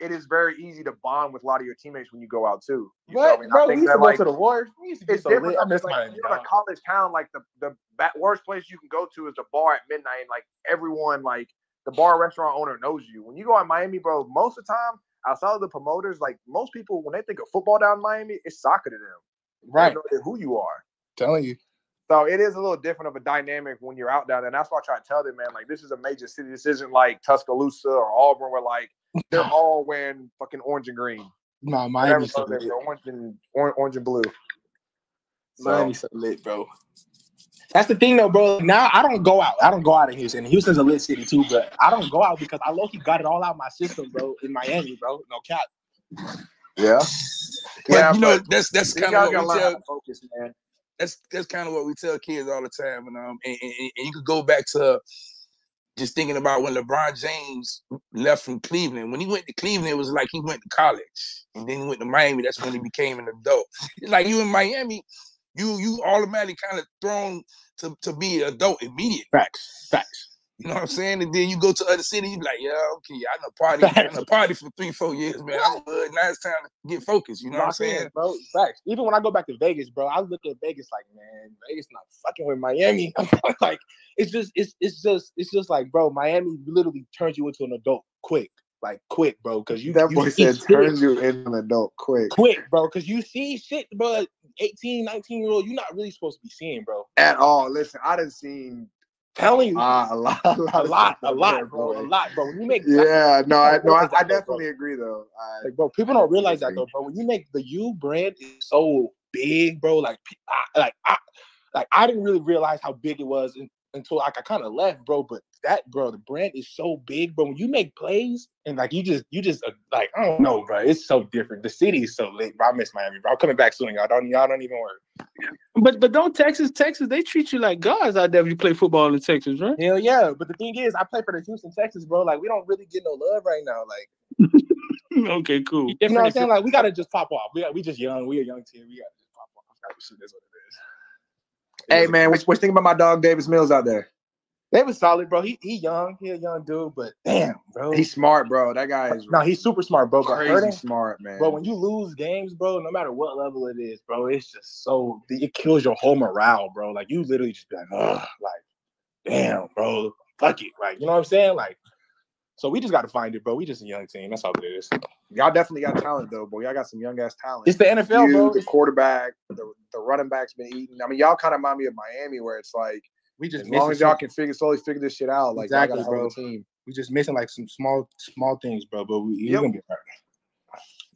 it is very easy to bond with a lot of your teammates when you go out too. You what, I bro? We used to go like, to the wars. We used to be it's so different. I miss like, you're in a college town, like the the worst place you can go to is the bar at midnight, and like everyone, like the bar restaurant owner knows you. When you go in Miami, bro, most of the time, outside of the promoters, like most people, when they think of football down in Miami, it's soccer to them. Right. who you are. I'm telling you. So it is a little different of a dynamic when you're out down there. And that's why I try to tell them, man, like this is a major city. This isn't like Tuscaloosa or Auburn where like they're all wearing fucking orange and green. No, Miami's so lit. orange and orange and blue. So. Miami's so lit, bro. That's the thing, though, bro. Now I don't go out. I don't go out in Houston. Houston's a lit city too, but I don't go out because I low got it all out my system, bro. In Miami, bro. No cap. Yeah. But, yeah, you know that's that's kind of what we tell. Focus, man. That's that's kind of what we tell kids all the time, and um, and, and, and you could go back to just thinking about when LeBron James left from Cleveland. When he went to Cleveland, it was like he went to college, and then he went to Miami. That's when he became an adult. It's like you in Miami, you you automatically kind of thrown to to be an adult immediately. Facts, facts. You know what I'm saying? And then you go to other cities, you be like, yeah, okay, I know party, I know party for three, four years, man. I'm good. Now it's time to get focused. You know what I'm saying, bro? Facts. Even when I go back to Vegas, bro, I look at Vegas like, man, Vegas not fucking with Miami. like, it's just, it's, it's just, it's just like, bro, Miami literally turns you into an adult quick like quick, bro. Because you that you boy said turns you into an adult quick. Quick, bro. Because you see shit, bro. 18, 19 year old, you're not really supposed to be seeing, bro. At all. Listen, I done seen telling you uh, a lot, a lot, a lot, a lot, bro, a lot, bro. When you make yeah, no, I no, I, I definitely agree though. I, like, bro, people don't realize that though, bro. When you make the U brand is so big, bro. Like, I, like, I, like I didn't really realize how big it was until like I kind of left, bro. But that, bro, the brand is so big, bro. When you make plays and like you just, you just uh, like I don't know, bro. It's so different. The city is so lit. Bro, I miss Miami, bro. I'm coming back soon, y'all. Don't y'all don't even worry. But but don't Texas, Texas, they treat you like gods out there if you play football in Texas, right? Hell yeah. But the thing is, I play for the Houston Texas, bro. Like we don't really get no love right now. Like, okay, cool. You know what I'm saying? Like we gotta just pop off. We got, we just young. We a young team. We gotta just pop off. That's what it is. Hey man, what's, what you think about my dog Davis Mills out there? They was solid, bro. He he young, he a young dude, but damn, bro. He's smart, bro. That guy is no, he's super smart, bro. Crazy hurting, smart, man. But when you lose games, bro, no matter what level it is, bro, it's just so it kills your whole morale, bro. Like you literally just be like, oh, like, damn, bro, fuck it, like You know what I'm saying? Like, so we just got to find it, bro. We just a young team. That's all it is. Y'all definitely got talent though, boy. Y'all got some young ass talent. It's the NFL, you, bro. The quarterback, the, the running back's been eating. I mean, y'all kind of remind me of Miami, where it's like we just as long as y'all can figure slowly figure this shit out, like exactly, bro. Team. We just missing like some small small things, bro. But we yep. gonna be hurt.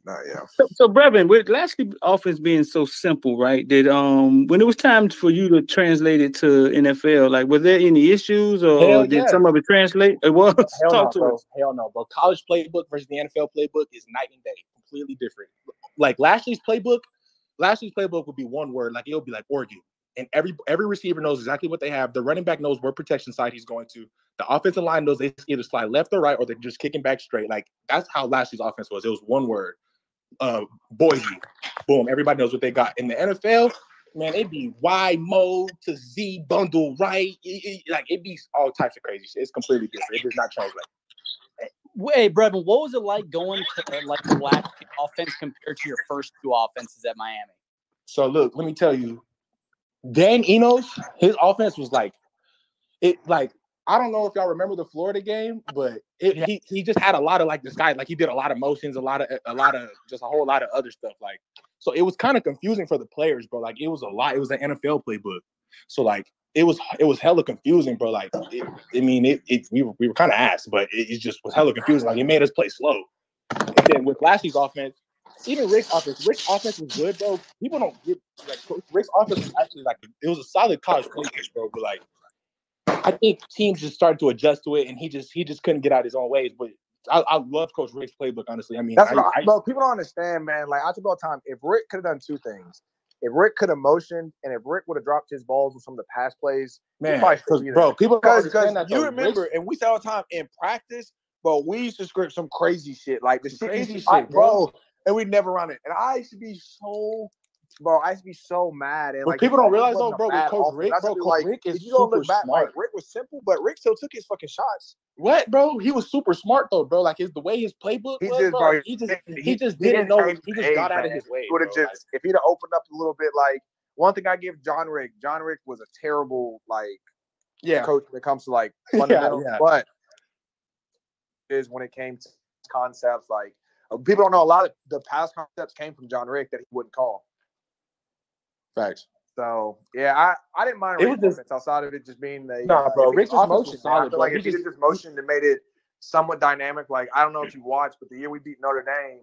Nah, yeah. So, so Brevin, with Lashlee offense being so simple, right? Did um when it was time for you to translate it to NFL, like was there any issues or Hell did yeah. some of it translate? It was Hell Talk no, bro. Us. Hell no, bro. College playbook versus the NFL playbook is night and day, completely different. Like Lashlee's playbook, Lashlee's playbook would be one word, like it'll be like Oregon and every every receiver knows exactly what they have. The running back knows where protection side he's going to. The offensive line knows they either slide left or right, or they're just kicking back straight. Like that's how Lashlee's offense was. It was one word. Uh, Boise, boom. Everybody knows what they got. In the NFL, man, it'd be Y mode to Z bundle right. It, it, like it'd be all types of crazy shit. It's completely different. It does not translate. Hey, Brevin, what was it like going to uh, like the last offense compared to your first two offenses at Miami? So look, let me tell you, Dan Enos, his offense was like it like I don't know if y'all remember the Florida game, but it, yeah. he he just had a lot of like this guy like he did a lot of motions, a lot of a lot of just a whole lot of other stuff like so it was kind of confusing for the players, bro. Like it was a lot. It was an NFL playbook, so like it was it was hella confusing, bro. Like it, I mean, it, it we were we were kind of asked, but it, it, just was hella confusing. Like it made us play slow. And then with Lashlee's offense, even Richt's offense, Richt's offense was good, bro. People don't get like Richt's offense was actually like it was a solid college playbook, bro. But like, I think teams just started to adjust to it, and he just he just couldn't get out his own ways. But I, I love Coach Richt's playbook, honestly. I mean, that's I, what I, bro. People don't understand, man. Like I talk all the time. If Richt could have done two things, if Richt could have motioned, and if Richt would have dropped his balls with some of the pass plays, man, bro, people because you remember, Rick, and we say all the time in practice. But we used to script some crazy shit, like the shit, crazy shit, bro and we'd never run it. And I used to be so, bro, I used to be so mad. And like people don't realize though, bro, with Coach Richt, bro, Coach like, Richt is you don't look back, smart. Like, Richt was simple, but Richt still took his fucking shots. What, bro? He was super smart though, bro. Like his the way his playbook he was, just, bro, he just he, he just didn't know. He just got out of his way. Would have just like, if he'd have opened up a little bit. Like one thing I give Jon Richt, Jon Richt was a terrible like yeah coach when it comes to like fundamentals, yeah, yeah. but is when it came to concepts like people don't know a lot of the past concepts came from Jon Richt that he wouldn't call. Facts. So yeah, I, I didn't mind it was just, outside of it just being the nah, uh, bro. Rick's motion solid. Like if he just, just motion that made it somewhat dynamic. Like I don't know if you watched, but the year we beat Notre Dame,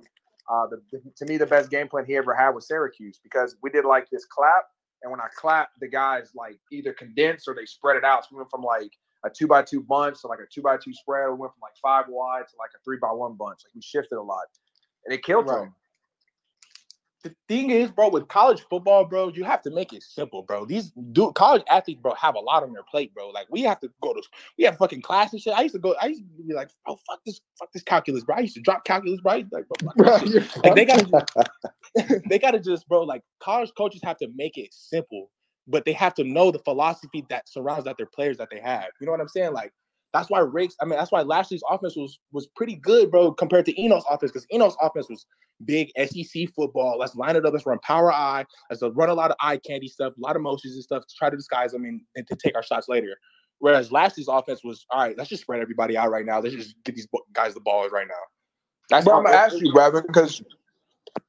uh, the, the, to me the best game plan he ever had was Syracuse because we did like this clap, and when I clapped, the guys like either condensed or they spread it out. So we went from like a two by two bunch to like a two by two spread. We went from like five wide to like a three by one bunch. Like we shifted a lot, and it killed right. them. The thing is, bro, with college football, bro, you have to make it simple, bro. These dude, college athletes, bro, have a lot on their plate, bro. Like we have to go to, we have fucking class and shit. I used to go, I used to be like, oh fuck this, fuck this calculus, bro. I used to drop calculus, bro. Like, bro, like they gotta, they gotta just, bro. Like college coaches have to make it simple but they have to know the philosophy that surrounds that their players that they have. You know what I'm saying? Like That's why Rake's, I mean, that's why Lashlee's offense was was pretty good, bro, compared to Enos' offense, because Enos' offense was big SEC football. Let's line it up. Let's run power eye. Let's run a lot of eye candy stuff, a lot of motions and stuff to try to disguise them and, and to take our shots later. Whereas Lashlee's offense was all right. Let's just spread everybody out right now. Let's just get these guys the ball right now. That's what I'm gonna ask you, Brevin, because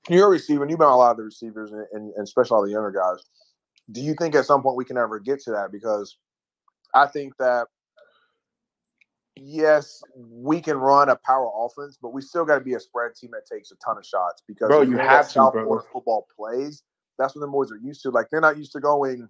you're a receiver and you've been on a lot of the receivers and, and, and especially all the younger guys. Do you think at some point we can ever get to that? Because I think that yes, we can run a power offense, but we still got to be a spread team that takes a ton of shots. Because bro, you have to, South bro. Florida football plays. That's what the boys are used to. Like they're not used to going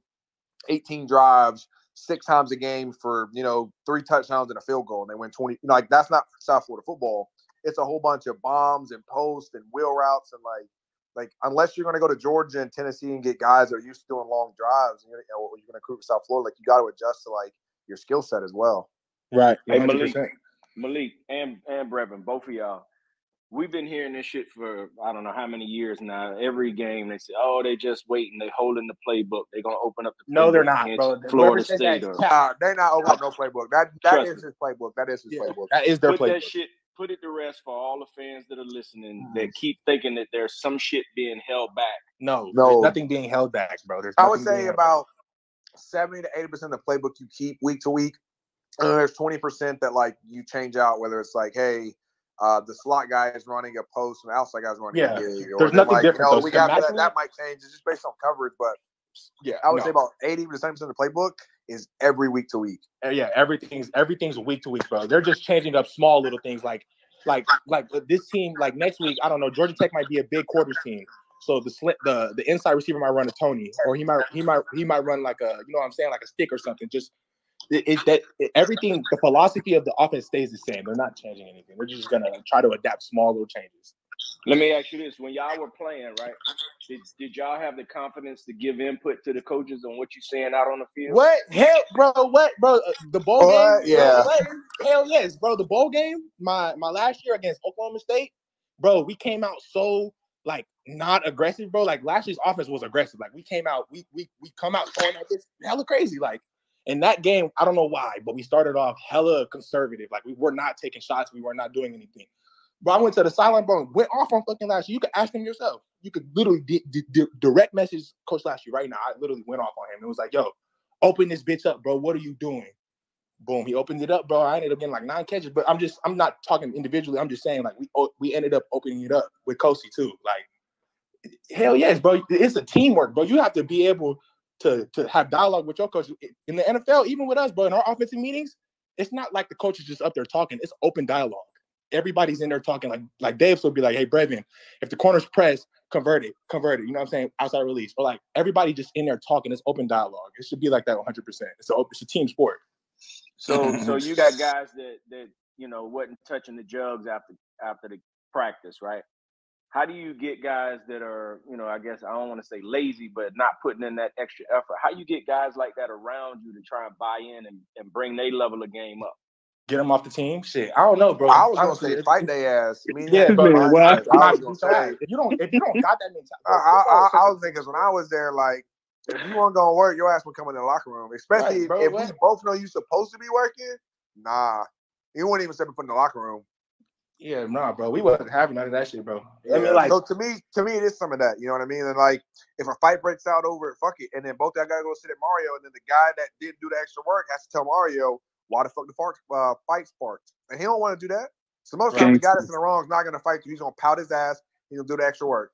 18 drives six times a game for you know three touchdowns and a field goal, and they win 20. like that's not South Florida football. It's a whole bunch of bombs and posts and wheel routes and like like unless you're going to go to Georgia and Tennessee and get guys that are used to doing long drives, and you're, you know, you're going to recruit South Florida, like you got to adjust to like your skill set as well. Right. Hey, Malik, Malik and and Brevin, both of y'all. We've been hearing this shit for I don't know how many years now. Every game they say, "Oh, they just waiting. They holding the playbook. They're gonna open up the." No, they're not, bro. Florida State. Or, uh, they're not opening up no playbook. That that is his playbook. That is his yeah, playbook. That is their Put playbook. That shit put it to rest for all the fans that are listening that keep thinking that there's some shit being held back. No, no, nothing being held back, bro. There's I would say about seventy to eighty percent of the playbook you keep week to week. And there's twenty percent that like you change out, whether it's like, hey, uh, the slot guy is running a post and the outside guy's running yeah. a gig. There's nothing like, different. You know, we got that, that might change. It's just based on coverage, but yeah, I would no. say about 80 to 70 percent of the playbook is every week to week. Uh, yeah, everything's everything's week to week, bro. They're just changing up small little things like like like this team like next week. I don't know. Georgia Tech might be a big quarters team. So the slit, the the inside receiver might run a Tony, or he might he might he might run like a you know what I'm saying like a stick or something. Just it, it that it, everything the philosophy of the offense stays the same. They're not changing anything. They're just gonna try to adapt small little changes. Let me ask you this: When y'all were playing, right? Did, did y'all have the confidence to give input to the coaches on what you're saying out on the field? What hell, bro? What, bro? Uh, the bowl game? Yeah. Hell yes, bro. The bowl game, my my last year against Oklahoma State, bro. We came out so like not aggressive, bro. Like last year's offense was aggressive. Like we came out, we we we come out going like this hella crazy. Like in that game, I don't know why, but we started off hella conservative. Like we were not taking shots, we were not doing anything. Bro, I went to the sideline, bro, went off on fucking Lashlee. You could ask him yourself. You could literally di- di- direct message Coach Lashlee right now. I literally went off on him. It was like, yo, open this bitch up, bro. What are you doing? Boom, he opened it up, bro. I ended up getting like nine catches, but I'm just, I'm not talking individually. I'm just saying, like, we oh, we ended up opening it up with Kosi too. Like, hell yes, bro. It's a teamwork, bro. You have to be able to to have dialogue with your coach in the NFL, even with us, bro. In our offensive meetings, it's not like the coach is just up there talking. It's open dialogue everybody's in there talking like like Dave will be like, hey Brevin, if the corner's press, convert it, convert it. You know what I'm saying? Outside release. Or like everybody just in there talking. It's open dialogue. It should be like that 100. percent It's a it's a team sport. So mm-hmm. so you got guys that that you know wasn't touching the jugs after after the practice, right? How do you get guys that are, you know, I guess I don't want to say lazy, but not putting in that extra effort? How you get guys like that around you to try and buy in and, and bring their level of game up? Get them off the team. Shit, I don't know, bro. I was gonna say fight their ass. I mean, yeah, bro. Man, well, I, I, was gonna say if you don't if you don't got that mentality. I, I, I, was thinking when I was there, like if you weren't gonna work, your ass would come in the locker room. Especially right, bro, if what? we both know you supposed to be working. Nah, you wouldn't even step foot in the locker room. Yeah, nah, bro. We wasn't having none of that shit, bro. Yeah, I mean, like, so to me, to me, it is some of that. You know what I mean? And like, if a fight breaks out over it, fuck it, and then both that guy go sit at Mario, and then the guy that didn't do the extra work has to tell Mario why the fuck the fart, uh, fight sparked, and he don't want to do that. So most times the guy that's in the wrong is not going to fight you. He's going to pout his ass. He's going to do the extra work.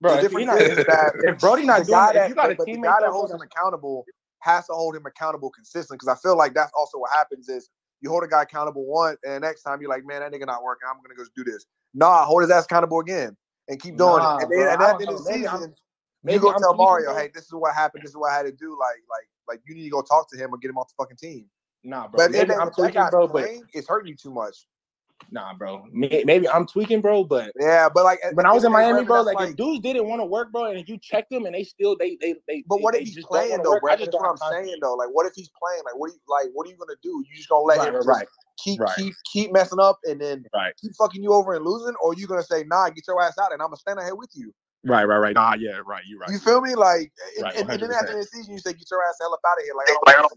Bro, the difference not, is that if Brody not doing that, that, you got a but the guy that holds him accountable has to hold him accountable consistently. Because I feel like that's also what happens is you hold a guy accountable one, and next time you're like, man, that nigga not working. I'm gonna go do this. Nah, hold his ass accountable again and keep doing nah, it. And, then, and at the end of the season, maybe you go I'm tell Mario, hey, this is what happened. This is what I had to do. Like, like, like you need to go talk to him or get him off the fucking team. Nah, bro. But maybe I'm tweaking, bro. But it's hurting you too much. Nah, bro. Maybe I'm tweaking, bro. But yeah, but like when I was in Miami, bro, like, like if dudes didn't want to work, bro, and you check them and they still they they they. But what they, if he's playing though, bro? That's what I'm saying though. Like, what if he's playing? Like, what are you like? What are you gonna do? You just gonna let right, him right, right. keep right. keep keep messing up and then right. keep fucking you over and losing, or you gonna say, nah, get your ass out, and I'm gonna stand ahead with you. Right, right, right. Nah, yeah, right. You're right. You feel me? Like, and, and, then after the season, you say, get your ass hell up out of here. Like, I don't,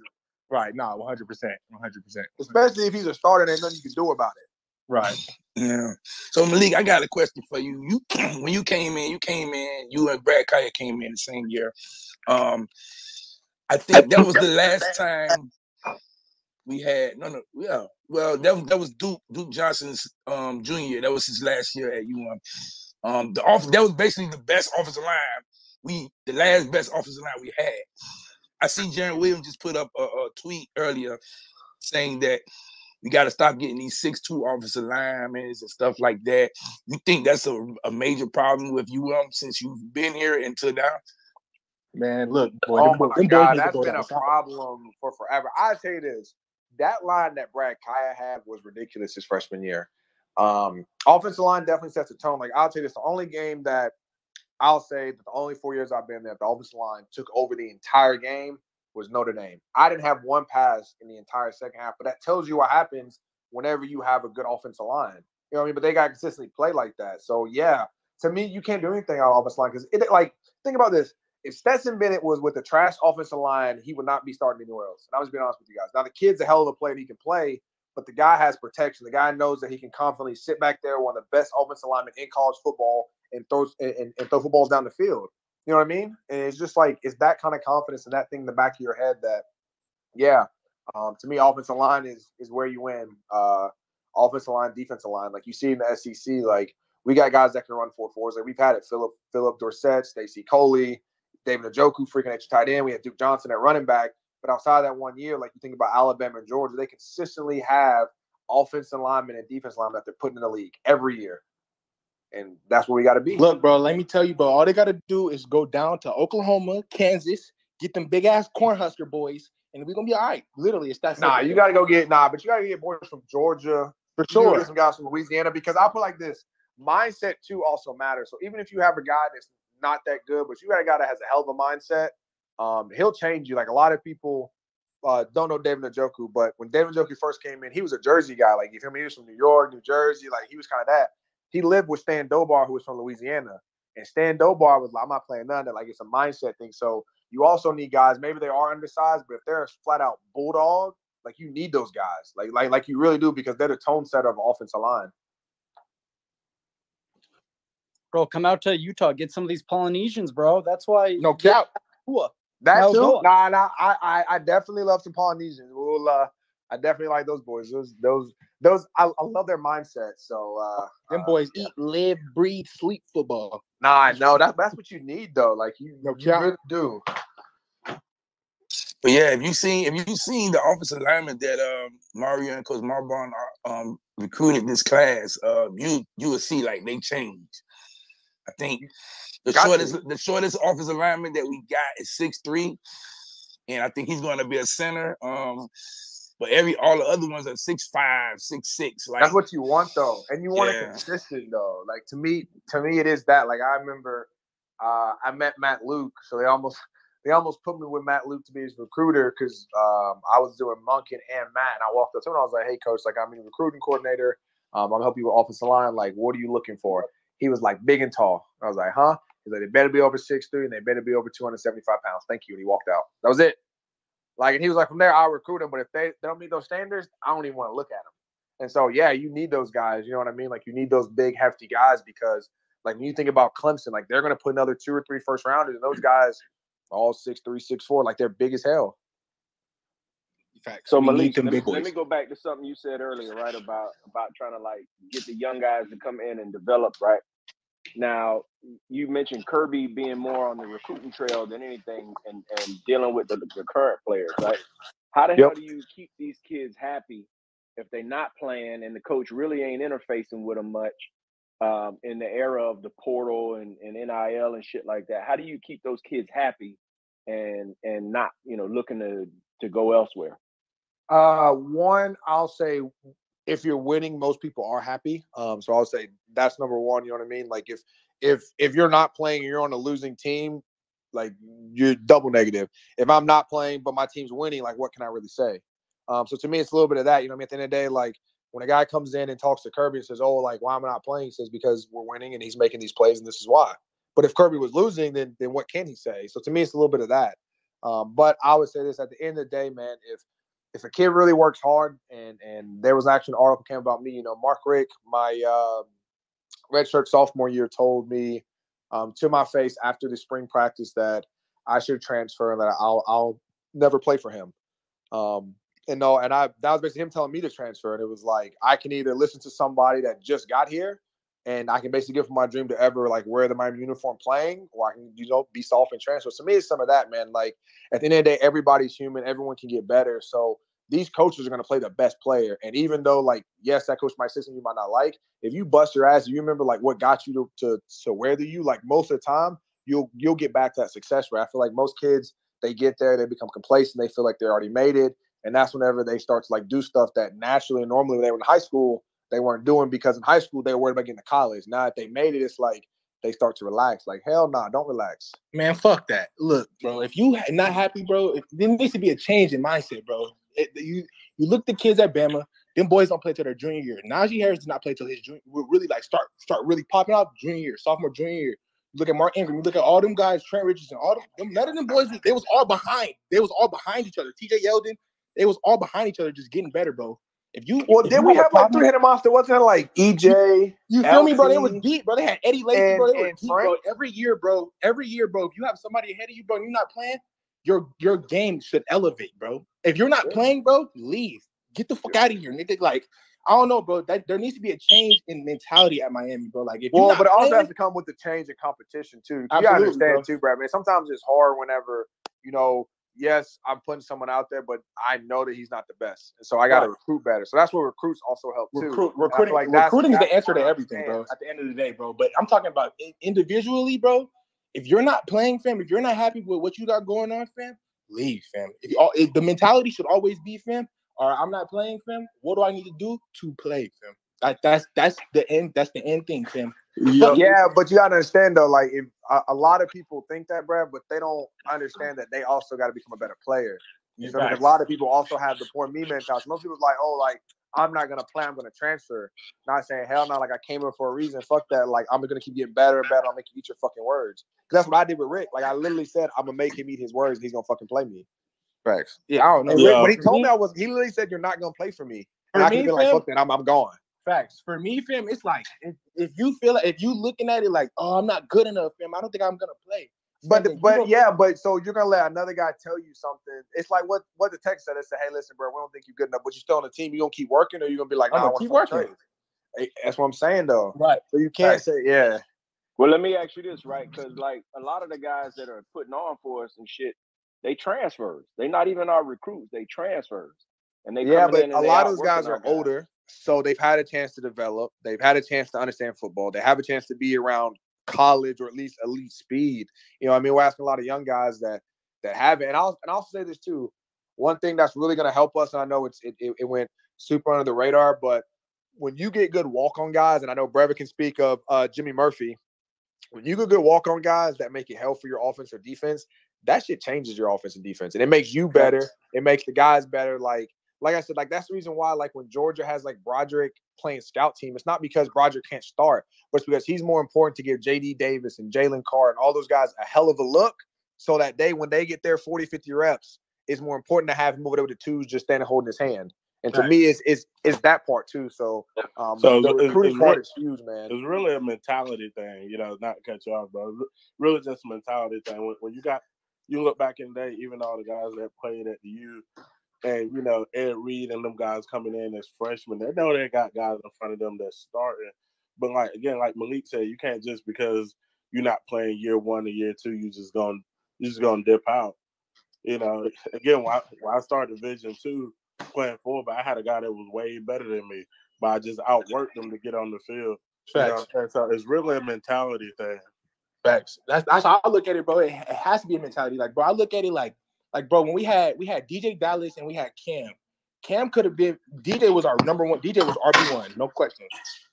Right. No, one hundred percent, one hundred percent. Especially if he's a starter, there's nothing you can do about it. Right. Yeah. So Malik, I got a question for you. You when you came in, you came in, you and Brad Kaaya came in the same year. Um, I think that was the last time we had no no yeah. Well, that was that was Duke Duke Johnson's um junior. That was his last year at UM. Um, the off that was basically the best offensive line we the last best offensive line we had. I see Jarren Williams just put up a, a tweet earlier saying that we got to stop getting these six two offensive linemen and stuff like that. You think that's a, a major problem with you um since you've been here until now? Man, look, boy, oh my God, that's been a problem for forever. I tell you this, that line that Brad Kaaya had was ridiculous his freshman year. Um, offensive line definitely sets the tone. Like I'll tell you this, the only game that I'll say that the only four years I've been there, the offensive line took over the entire game was Notre Dame. I didn't have one pass in the entire second half, but that tells you what happens whenever you have a good offensive line. You know what I mean? But they got consistently play like that. So yeah, to me, you can't do anything on offensive line because it like think about this. If Stetson Bennett was with a trash offensive line, he would not be starting anywhere else. And I'm just being honest with you guys. Now the kid's a hell of a player; he can play, but the guy has protection. The guy knows that he can confidently sit back there, one of the best offensive linemen in college football, and throws and, and throw footballs down the field. You know what I mean? And it's just like it's that kind of confidence and that thing in the back of your head that, yeah, um, to me, offensive line is is where you win. Uh, offensive line, defensive line, like you see in the SEC, like we got guys that can run four fours. Like we've had it, Philip Philip Dorsett, Stacy Coley, David Njoku, freaking extra tight end. We had Duke Johnson at running back. But outside that one year, like you think about Alabama and Georgia, they consistently have offensive linemen and defense linemen that they're putting in the league every year and that's where we got to be. Look, bro, let me tell you, bro. All they got to do is go down to Oklahoma, Kansas, get them big ass Cornhusker boys, and we're gonna be all right. Literally, it's that. Nah, you got to go get nah, but you got to get boys from Georgia for sure. Get some guys from Louisiana because I'll put like this: mindset too also matters. So even if you have a guy that's not that good, but you got a guy that has a hell of a mindset, um, he'll change you. Like a lot of people. Uh, don't know David Njoku, but when David Njoku first came in, he was a Jersey guy. Like you feel me? He was from New York, New Jersey. Like he was kind of that he lived with Stan Dobar, who was from Louisiana. And Stan Dobar was like, I'm not playing none of that. Like it's a mindset thing. So you also need guys, maybe they are undersized, but if they're a flat out bulldog, like you need those guys. Like like like you really do because they're the tone setter of offensive line. Bro, come out to Utah, get some of these Polynesians, bro. That's why no cap. That too. Nah, nah. I, I I definitely love some Polynesians. We'll uh I definitely like those boys. Those those those I, I love their mindset. So uh them boys uh, eat, live, breathe, sleep football. Nah, no, that that's what you need though. Like you, no, you really do. But yeah, if you seen if you seen the offensive alignment that um Mario and Coach Mirabal are um recruited this class, uh you you will see like they changed. I think the got shortest to. the shortest offensive alignment that we got is six three, and I think he's going to be a center. Um, but every all the other ones are six five, six six. Like that's what you want though, and you want yeah. it consistent though. Like to me, to me, it is that. Like I remember, uh, I met Matt Luke, so they almost they almost put me with Matt Luke to be his recruiter because um, I was doing Monken and Matt, and I walked up to him and I was like, "Hey, coach, like I'm your recruiting coordinator. Um, I'm helping you with offensive line. Like, what are you looking for?" He was like big and tall. I was like, "Huh?" He's like, "They better be over six three, and they better be over 275 pounds." Thank you. And he walked out. That was it. Like, and he was like, from there, I'll recruit them. But if they, they don't meet those standards, I don't even want to look at them. And so, yeah, you need those guys. You know what I mean? Like, you need those big, hefty guys because, like, when you think about Clemson, like, they're going to put another two or three first rounders, and those guys, all six three, six four, like, they're big as hell. Fact. So Malik, let me, let me, go back to something you said earlier, right? About about trying to like get the young guys to come in and develop, right? Now, you mentioned Kirby being more on the recruiting trail than anything and, and dealing with the, the current players, right? How the yep. hell do you keep these kids happy if they're not playing and the coach really ain't interfacing with them much um, in the era of the portal and, and NIL and shit like that? How do you keep those kids happy and and not, you know, looking to to go elsewhere? Uh, one, I'll say if you're winning, most people are happy. Um, so I'll say that's number one. You know what I mean? Like if if if you're not playing, you're on a losing team, like you're double negative. If I'm not playing, but my team's winning, like what can I really say? Um, so to me, it's a little bit of that. You know, what I mean, at the end of the day, like when a guy comes in and talks to Kirby and says, "Oh, like why am I not playing?" He says, "Because we're winning and he's making these plays, and this is why." But if Kirby was losing, then then what can he say? So to me, it's a little bit of that. Um, but I would say this: at the end of the day, man, if if a kid really works hard, and and there was actually an article came about me. You know, Mark Richt, my uh, redshirt sophomore year, told me um, to my face after the spring practice that I should transfer and that I'll I'll never play for him. Um, and no, and I that was basically him telling me to transfer, and it was like I can either listen to somebody that just got here, and I can basically give my dream to ever like wear the Miami uniform playing, or I can you know be soft and transfer. So to me, it's some of that, man. Like at the end of the day, everybody's human, everyone can get better. So these coaches are going to play the best player. And even though, like, yes, that coach might something you might not like, if you bust your ass, you remember like what got you to to, to where the you, like most of the time, you'll you'll get back to that success rate. I feel like most kids they get there, they become complacent, they feel like they already made it, and that's whenever they start to like do stuff that naturally and normally when they were in high school they weren't doing because in high school they were worried about getting to college. Now that they made it, it's like they start to relax. Like hell no, nah, don't relax. Man, fuck that. Look, bro, if you not happy, bro, if, there needs to be a change in mindset, bro. It, you you look the kids at Bama, them boys don't play till their junior year. Najee Harris did not play till his junior. Really like start start really popping off junior year, sophomore, junior year. You look at Mark Ingram. You look at all them guys, Trent Richardson, all them. None of them boys. They was all behind. They was all behind each other. T.J. Yeldon. They was all behind each other, just getting better, bro. If you well, did we have like three headed monster? Wasn't it like EJ? You feel me, bro? It was deep, bro. They had Eddie Lacy, and, bro. They were deep, bro. Every year, bro. Every year, bro. If you have somebody ahead of you, bro, and you're not playing, your your game should elevate, bro. If you're not yeah. playing, bro, leave. Get the fuck out of here, nigga. Like, I don't know, bro. That there needs to be a change in mentality at Miami, bro. Like, if well, but it also has to come with the change in competition too. You gotta understand bro. too, bro. I mean, sometimes it's hard whenever you know. Yes, I'm putting someone out there, but I know that he's not the best, and so I got to right. recruit better. So that's where recruits also help too. Recruit, recruiting, like recruiting is the answer to everything, bro. At the end of the day, bro. But I'm talking about individually, bro. If you're not playing, fam, if you're not happy with what you got going on, fam, leave, fam. If, you, if the mentality should always be, fam, or I'm not playing, fam. What do I need to do to play, fam? That, that's that's the end. That's the end thing, Tim. Yeah, yeah, but you gotta understand though, like if a, a, lot of people think that, Brad, but they don't understand that they also got to become a better player. You know, a lot of people also have the poor me mentality. Most people like, oh, like I'm not gonna play, I'm gonna transfer. Not saying hell no, like I came here for a reason. Fuck that. Like I'm gonna keep getting better and better. I'll make you eat your fucking words. That's what I did with Richt. Like I literally said, I'm gonna make him eat his words. And he's gonna fucking play me. Facts. Yeah, I don't know. Yeah. When he told me I was, he literally said, "You're not gonna play for me." And for I could be like, "Fuck that, I'm, I'm gone." Facts. For me, fam, it's like if, if you feel like if you looking at it like, "Oh, I'm not good enough, fam," I don't think I'm gonna play. But the, but yeah, but so you're gonna let another guy tell you something. It's like what what the text said. It said, "Hey, listen, bro, we don't think you're good enough, but you're still on the team. You gonna keep working, or you gonna be like, nah, I'm gonna keep working." Hey, eh, that's what I'm saying, though. Right. So you can't right. say, yeah. Well, let me ask you this, right? Because like a lot of the guys that are putting on for us and shit, they transfers. They're not even our recruits. They transfers. And they yeah, but a lot of those guys are older, so they've had a chance to develop. They've had a chance to understand football. They have a chance to be around college or at least elite speed. You know, I mean, we're asking a lot of young guys that that have it. And I'll and I'll say this too. One thing that's really going to help us, and I know it's it, it, it, went super under the radar, but when you get good walk on guys, and I know Brevin can speak of uh, Jimmy Murphy, when you get good walk on guys that make it hell for your offense or defense, that shit changes your offense and defense, and it makes you better. It makes the guys better. Like like I said, like that's the reason why, like when Georgia has like Broderick playing scout team, it's not because Broderick can't start, but it's because he's more important to give JD Davis and Jalen Carr and all those guys a hell of a look so that they, when they get their 40, 50 reps, it's more important to have him over there with the twos just standing holding his hand. And to right. me, it's, it's it's that part too. So, um, so the recruiting it's, part is huge, man. It's really a mentality thing, you know, not to cut you off, bro. Really, just a mentality thing. When, when you got you look back in the day, even all the guys that played at the U, and you know Ed Reed and them guys coming in as freshmen, they know they got guys in front of them that's starting. But like again, like Malik said, you can't just because you're not playing year one or year two, you just gonna you just gonna dip out. You know, again, when I, when I started Division two playing four, but I had a guy that was way better than me, but I just outworked them to get on the field. You know? so it's really a mentality thing. Facts. That's that's how I look at it, bro. It, it has to be a mentality. Like, bro, I look at it like, like, bro, when we had we had DJ Dallas and we had Cam. Cam could have been DJ was our number one. DJ was RB one, no question.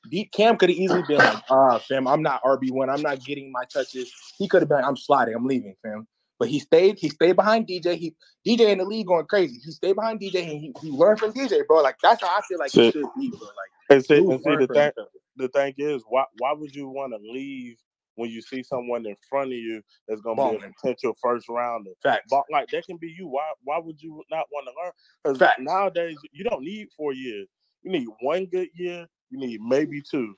D, Cam could have easily been like, ah, fam, I'm not RB one. I'm not getting my touches. He could have been, I'm sliding. I'm leaving, fam. But he stayed. He stayed behind DJ. He DJ in the league going crazy. He stayed behind DJ and he, he learned from DJ, bro. Like that's how I feel like it should be, bro. Like and see, and see the thing, the thing is, why why would you want to leave when you see someone in front of you that's going to be a potential first rounder. Facts. But like that can be you. Why why would you not want to learn? Because nowadays you don't need four years. You need one good year. You need maybe two,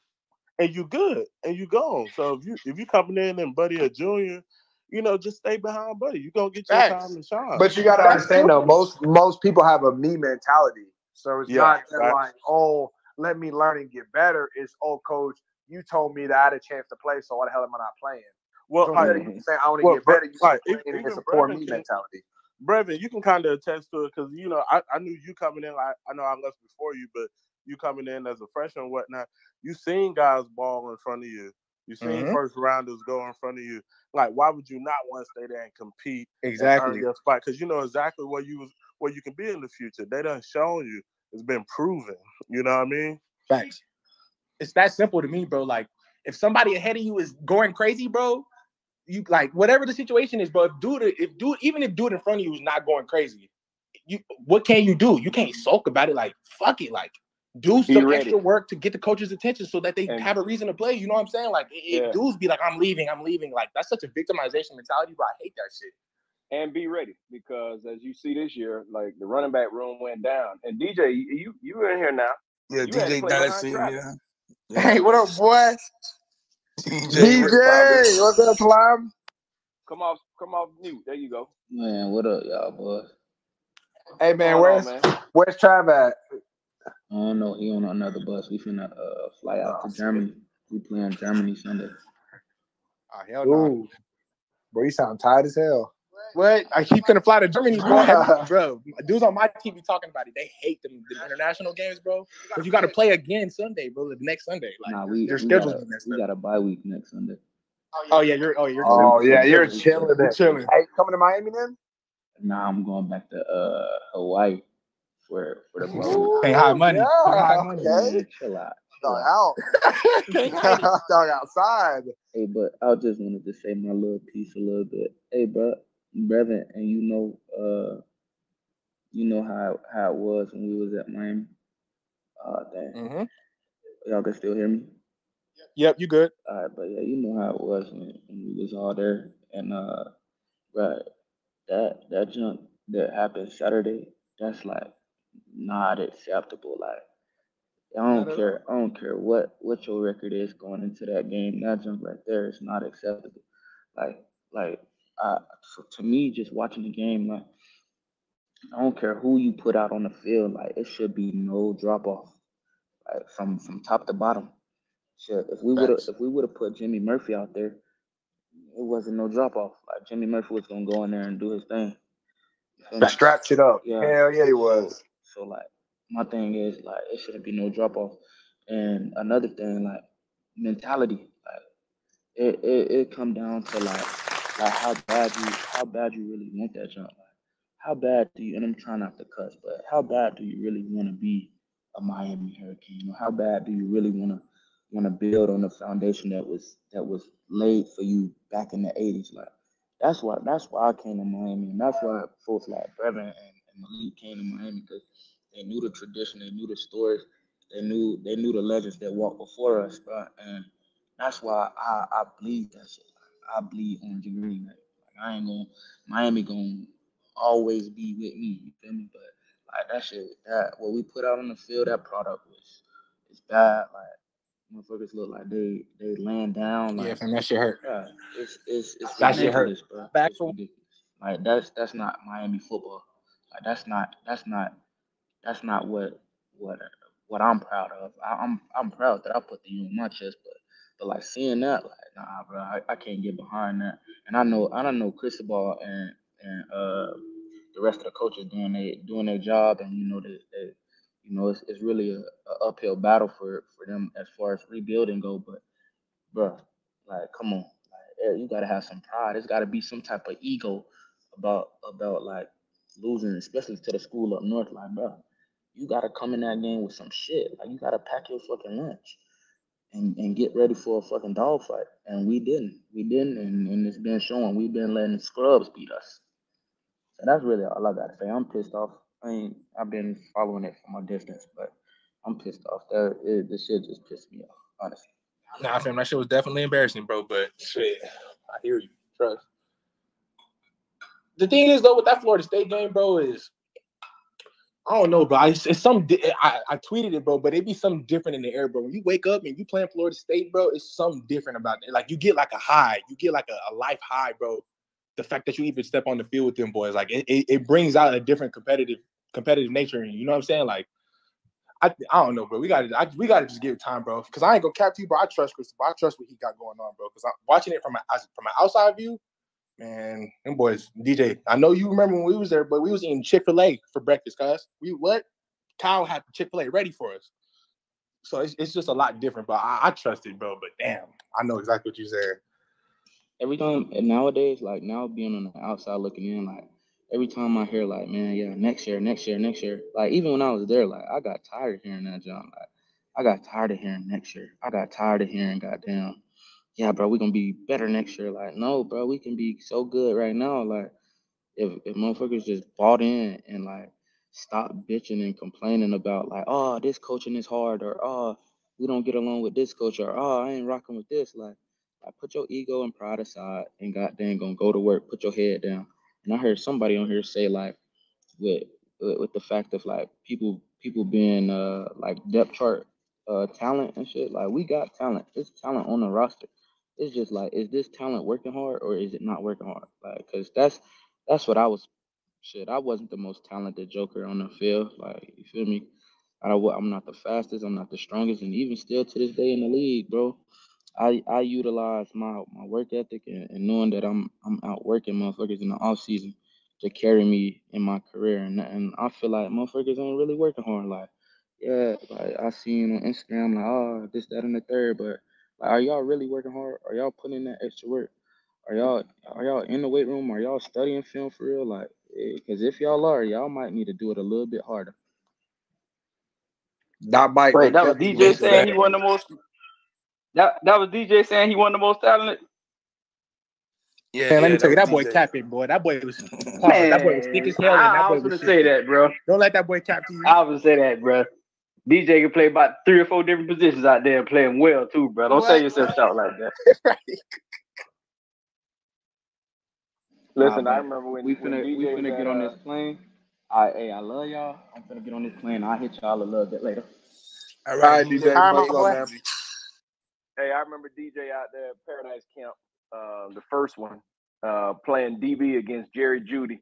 and you good, and you gone. So if you if you coming in and Buddy a junior, you know, just stay behind Buddy. You gonna get your Facts. time to shine. But you gotta understand though, most most people have a me mentality. So it's yeah, not like, oh, let me learn and get better. It's oh, coach, you told me that I had a chance to play, so why the hell am I not playing? Well, so like, you say I want to well, get better. You like, even, it's a poor me mentality. Brevin, you can kind of attest to it because you know I, I knew you coming in. I, I know I left before you, but you coming in as a freshman and whatnot. You seen guys ball in front of you. You seen mm-hmm. first rounders go in front of you. Like, why would you not want to stay there and compete? Exactly. And spot because you know exactly where you was where you can be in the future. They done shown you. It's been proven. You know what I mean? Thanks. It's that simple to me, bro. Like, if somebody ahead of you is going crazy, bro, you like whatever the situation is, bro. If dude, if dude, even if dude in front of you is not going crazy, you what can you do? You can't sulk about it. Like, fuck it. Like, do some extra work to get the coach's attention so that they and, have a reason to play. You know what I'm saying? Like, if yeah. dudes be like, I'm leaving, I'm leaving. Like, that's such a victimization mentality, but I hate that shit. And be ready because as you see this year, like the running back room went down. And DJ, you you in here now. Yeah, you DJ Dynasty. Yeah. Yeah. Hey, what up, boy? DJ, DJ what's up, Slime? Come off, come off mute. There you go. Man, what up, y'all boy? Hey man, where's on, man? where's Trav at? I don't know. He on another bus. We finna uh, fly out oh, to Germany. We play in Germany Sunday. Oh hell no, bro! You sound tired as hell. What? I keep gonna fly to Germany, bro. bro, dudes on my team be talking about it. They hate them the international games, bro. But you got to play again Sunday, bro. The next Sunday. Like, nah, we, their schedules. We, got a bye week next Sunday. Oh yeah, you're. Oh, you're. Oh yeah, you're chilling. You're chilling. Hey, coming to Miami then? Nah, I'm going back to uh Hawaii for for the bowl. Pay high money. Yeah, Pay high money. Okay. chill out. Dog out. Dog outside. Hey, but I just wanted to say my little piece a little bit. Hey, bro, brother, and you know, uh, you know how how it was when we was at Miami. Uh, dang. Mm-hmm. Y'all can still hear me. Yep, you good. All right, but yeah, you know how it was when, when we was all there, and uh, right, that that junk that happened Saturday, that's like not acceptable. Like I don't care. I don't care what what your record is going into that game. That jump right there is not acceptable. Like like uh, so to me, just watching the game, like I don't care who you put out on the field. Like it should be no drop off, like from from top to bottom. Shit, if we would have if we would have put Jimmy Murphy out there, it wasn't no drop off. Like Jimmy Murphy was gonna go in there and do his thing. Strap it up. Yeah. Hell yeah, he was. So like my thing is like it shouldn't be no drop off. And another thing, like mentality, like it it, it come down to like like how bad you how bad you really want that jump. Like how bad do you and I'm trying not to cuss, but how bad do you really want to be a Miami Hurricane? Or how bad do you really want to want to build on the foundation that was that was laid for you back in the 80s? Like that's why that's why I came to Miami, and that's why folks like Brevin and, and Malik came to Miami because they knew the tradition, they knew the stories, they knew they knew the legends that walked before us, bro. And that's why I, I bleed that shit. I bleed on green. Like, like I ain't gonna Miami gonna always be with me. You feel me? But like that shit, that what we put out on the field, that product was it's bad. Like motherfuckers look like they they laying down. Like, yeah, and that shit hurt. Yeah, it's it's it's that shit hurt. Bro. Back from like that's that's not Miami football. Like that's not that's not that's not what what what I'm proud of. I, am I'm, I'm proud that I put the U on my chest, but but like seeing that, like nah, bro, I, I can't get behind that. And I know I don't know Cristobal and and uh the rest of the coaches doing their doing their job, and you know they, they you know it's, it's really a, a, uphill battle for for them as far as rebuilding go. But bro, like come on, like you gotta have some pride. There's got to be some type of ego about about like losing, especially to the school up north. Like bro, you gotta come in that game with some shit. Like you gotta pack your fucking lunch and, and get ready for a fucking dogfight. And we didn't. We didn't and, and it's been showing. We've been letting scrubs beat us. So that's really all I gotta say. I'm pissed off. I mean, I've been following it from a distance, but I'm pissed off. That it, this shit just pissed me off, honestly. Nah, fam, that shit was definitely embarrassing, bro. But shit, I hear you. Trust. The thing is, though, with that Florida State game, bro, is I don't know, bro. It's, it's some. I, I tweeted it, bro, but it be something different in the air, bro. When you wake up and you playing Florida State, bro, it's something different about it. Like you get like a high, you get like a, a life high, bro. The fact that you even step on the field with them boys, like it, it, it brings out a different competitive competitive nature in you. You know what I'm saying? Like I, I don't know, bro. We got to we got to just give it time, bro. Because I ain't gonna cap to you, bro. I trust Chris. I trust what he got going on, bro. Because I'm watching it from a, from an outside view. Man, them boys, DJ. I know you remember when we was there, but we was eating Chick Fil A for breakfast, guys. We what? Kyle had Chick Fil A ready for us. So it's, it's just a lot different, but I, I trust it, bro. But damn, I know exactly what you said. Every time nowadays, like now being on the outside looking in, like every time I hear like, man, yeah, next year, next year, next year. Like even when I was there, like I got tired of hearing that, John. Like I got tired of hearing next year. I got tired of hearing, goddamn, yeah, bro, we gonna be better next year. Like no, bro, we can be so good right now. Like if if motherfuckers just bought in and like stop bitching and complaining about like, oh, this coaching is hard, or oh, we don't get along with this coach, or oh, I ain't rocking with this. Like, like put your ego and pride aside and goddamn gonna go to work. Put your head down and I heard somebody on here say like with with the fact of like people people being uh like depth chart uh talent and shit. Like we got talent. There's talent on the roster. It's just like, is this talent working hard or is it not working hard? Like, cause that's that's what I was. Shit, I wasn't the most talented Joker on the field. Like, you feel me? I, I'm not the fastest. I'm not the strongest, and even still to this day in the league, bro, I I utilize my my work ethic and, and knowing that I'm I'm out working motherfuckers in the off season to carry me in my career, and and I feel like motherfuckers ain't really working hard. Like, yeah, like I seen on Instagram like, oh, this, that, and the third, but like, are y'all really working hard? Are y'all putting in that extra work? Are y'all are y'all in the weight room? Are y'all studying film for real? Like, because eh, if y'all are, y'all might need to do it a little bit harder. That might. Wait, that was DJ saying he won the most that that was DJ saying he won the most talented. Yeah, man, let me tell you, that boy DJ. capping, boy. That boy was man, that boy was thick as hell. I, that boy I was, was gonna say that, bro. Don't let that boy cap to you. I was gonna say that, bro. DJ can play about three or four different positions out there and play them well too, bro. Don't what? say yourself short like that. right. Listen, nah, I remember when we finna when we finna get on this plane. I hey, I love y'all. I'm finna get on this plane. I'll hit y'all a little bit later. All right, DJ. All right, boy. Hey, I remember DJ out there at Paradise Camp, uh, the first one, uh, playing DB against Jerry Jeudy.